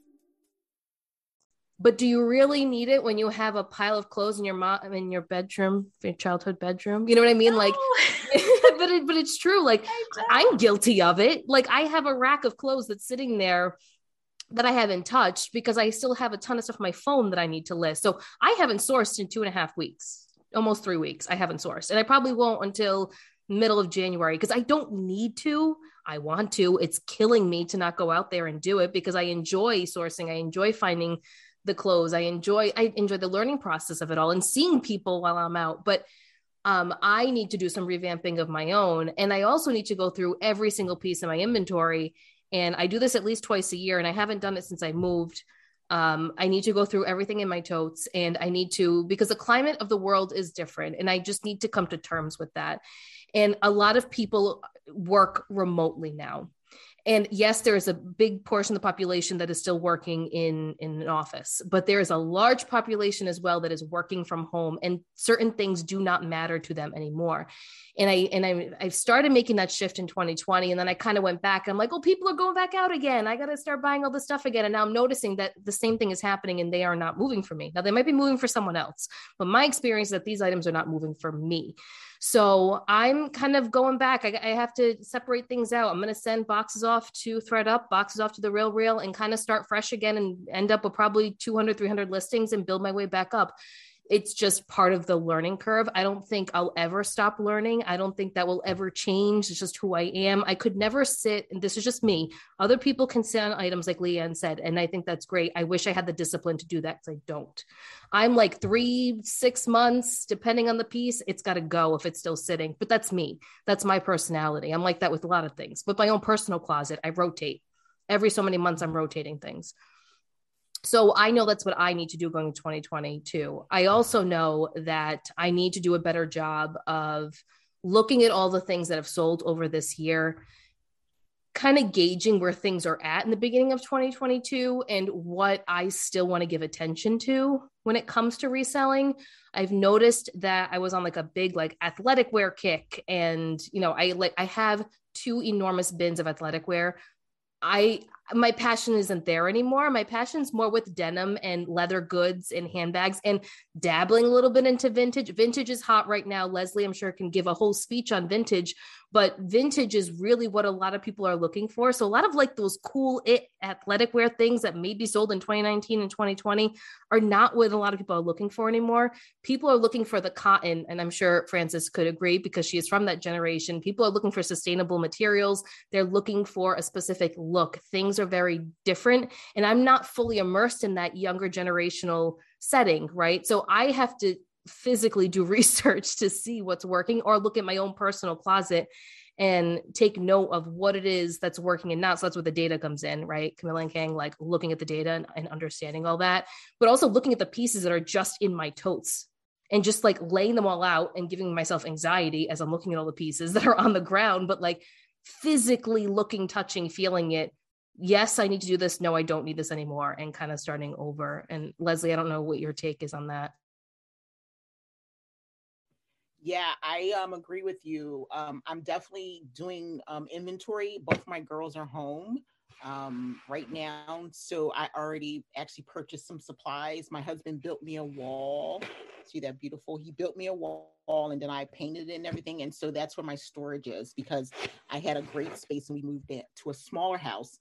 But do you really need it when you have a pile of clothes in your mom in your bedroom, your childhood bedroom? You know what I mean? Like, (laughs) but it, but it's true. Like, I'm guilty of it. Like, I have a rack of clothes that's sitting there that I haven't touched because I still have a ton of stuff on my phone that I need to list. So I haven't sourced in two and a half weeks, almost three weeks. I haven't sourced, and I probably won't until middle of January because I don't need to. I want to. It's killing me to not go out there and do it because I enjoy sourcing. I enjoy finding the clothes. I enjoy I enjoy the learning process of it all and seeing people while I'm out. But um, I need to do some revamping of my own. And I also need to go through every single piece of my inventory. And I do this at least twice a year, and I haven't done it since I moved. Um, I need to go through everything in my totes, and I need to because the climate of the world is different, and I just need to come to terms with that. And a lot of people work remotely now and yes there is a big portion of the population that is still working in in an office but there is a large population as well that is working from home and certain things do not matter to them anymore. And i and i i started making that shift in 2020 and then i kind of went back i'm like oh people are going back out again. I got to start buying all this stuff again. And now i'm noticing that the same thing is happening and they are not moving for me. Now they might be moving for someone else but my experience is that these items are not moving for me so I'm kind of going back. I, I have to separate things out. I'm going to send boxes off to ThredUp, boxes off to the RealReal, and kind of start fresh again and end up with probably 200, 300 listings and build my way back up. It's just part of the learning curve. I don't think I'll ever stop learning. I don't think that will ever change. It's just who I am. I could never sit, and this is just me. Other people can sit on items like Leanne said, and I think that's great. I wish I had the discipline to do that because I don't. I'm like three, six months, depending on the piece, it's got to go if it's still sitting. But that's me. That's my personality. I'm like that with a lot of things. With my own personal closet, I rotate. Every so many months, I'm rotating things. So I know that's what I need to do going to 2022. I also know that I need to do a better job of looking at all the things that have sold over this year kind of gauging where things are at in the beginning of 2022 and what I still want to give attention to when it comes to reselling. I've noticed that I was on like a big like athletic wear kick and you know, I like I have two enormous bins of athletic wear. I my passion isn't there anymore. My passion's more with denim and leather goods and handbags and dabbling a little bit into vintage. Vintage is hot right now. Leslie, I'm sure, can give a whole speech on vintage, but vintage is really what a lot of people are looking for. So a lot of like those cool it athletic wear things that may be sold in 2019 and 2020 are not what a lot of people are looking for anymore. People are looking for the cotton, and I'm sure Frances could agree because she is from that generation. People are looking for sustainable materials. They're looking for a specific look. Things are very different, and I'm not fully immersed in that younger generational setting, right? So I have to physically do (laughs) research to see what's working or look at my own personal closet and take note of what it is that's working and not. So that's where the data comes in, right? Camilla and Kang, like looking at the data and, and understanding all that, but also looking at the pieces that are just in my totes and just like laying them all out and giving myself anxiety as I'm looking at all the pieces (laughs) that are on the ground, but like physically looking, touching, feeling it yes, I need to do this. No, I don't need this anymore, and kind of starting over. And Leslie, I don't know what your take is on that. Yeah, I um agree with you. Um, I'm definitely doing um, inventory. Both my girls are home um, right now, so I already actually purchased some supplies. My husband built me a wall. See that beautiful? He built me a wall, and then I painted it and everything. And so that's where my storage is because I had a great space and we moved it to a smaller house.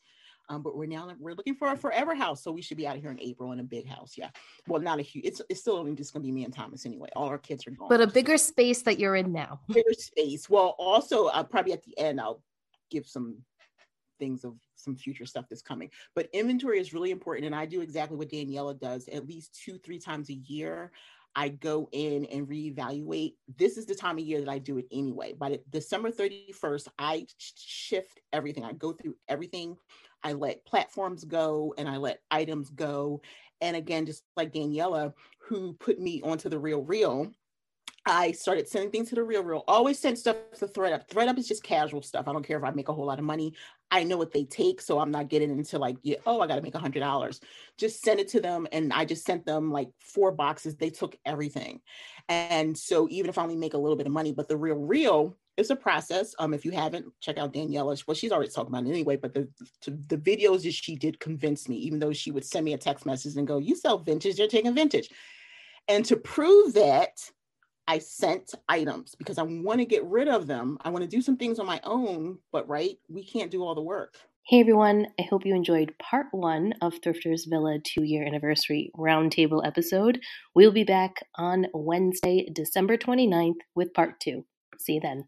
Um, but we're now we're looking for a forever house, so we should be out of here in April in a big house. Yeah, well, not a huge. It's it's still only just gonna be me and Thomas anyway. All our kids are gone. But a bigger space that you're in now. Bigger space. Well, also, uh, probably at the end, I'll give some things of some future stuff that's coming. But inventory is really important, and I do exactly what Daniela does. At least two, three times a year, I go in and reevaluate. This is the time of year that I do it anyway. By December 31st, I shift everything. I go through everything I let platforms go and I let items go. And again, just like Daniela, who put me onto the RealReal, I started sending things to the RealReal. Always send stuff to ThredUp. ThredUp is just casual stuff. I don't care if I make a whole lot of money. I know what they take, so I'm not getting into like, oh, I got to make a hundred dollars. Just send it to them, and I just sent them like four boxes. They took everything, and so even if I only make a little bit of money, but the RealReal it's a process. Um, if you haven't, check out Daniela. Well, she's already talking about it anyway, but the the videos that she did convince me, even though she would send me a text message and go, You sell vintage, you're taking vintage. And to prove that, I sent items because I want to get rid of them. I want to do some things on my own, but right, we can't do all the work. Hey everyone, I hope you enjoyed part one of Thrifters Villa two year anniversary roundtable episode. We'll be back on Wednesday, December 29th with part two. See you then.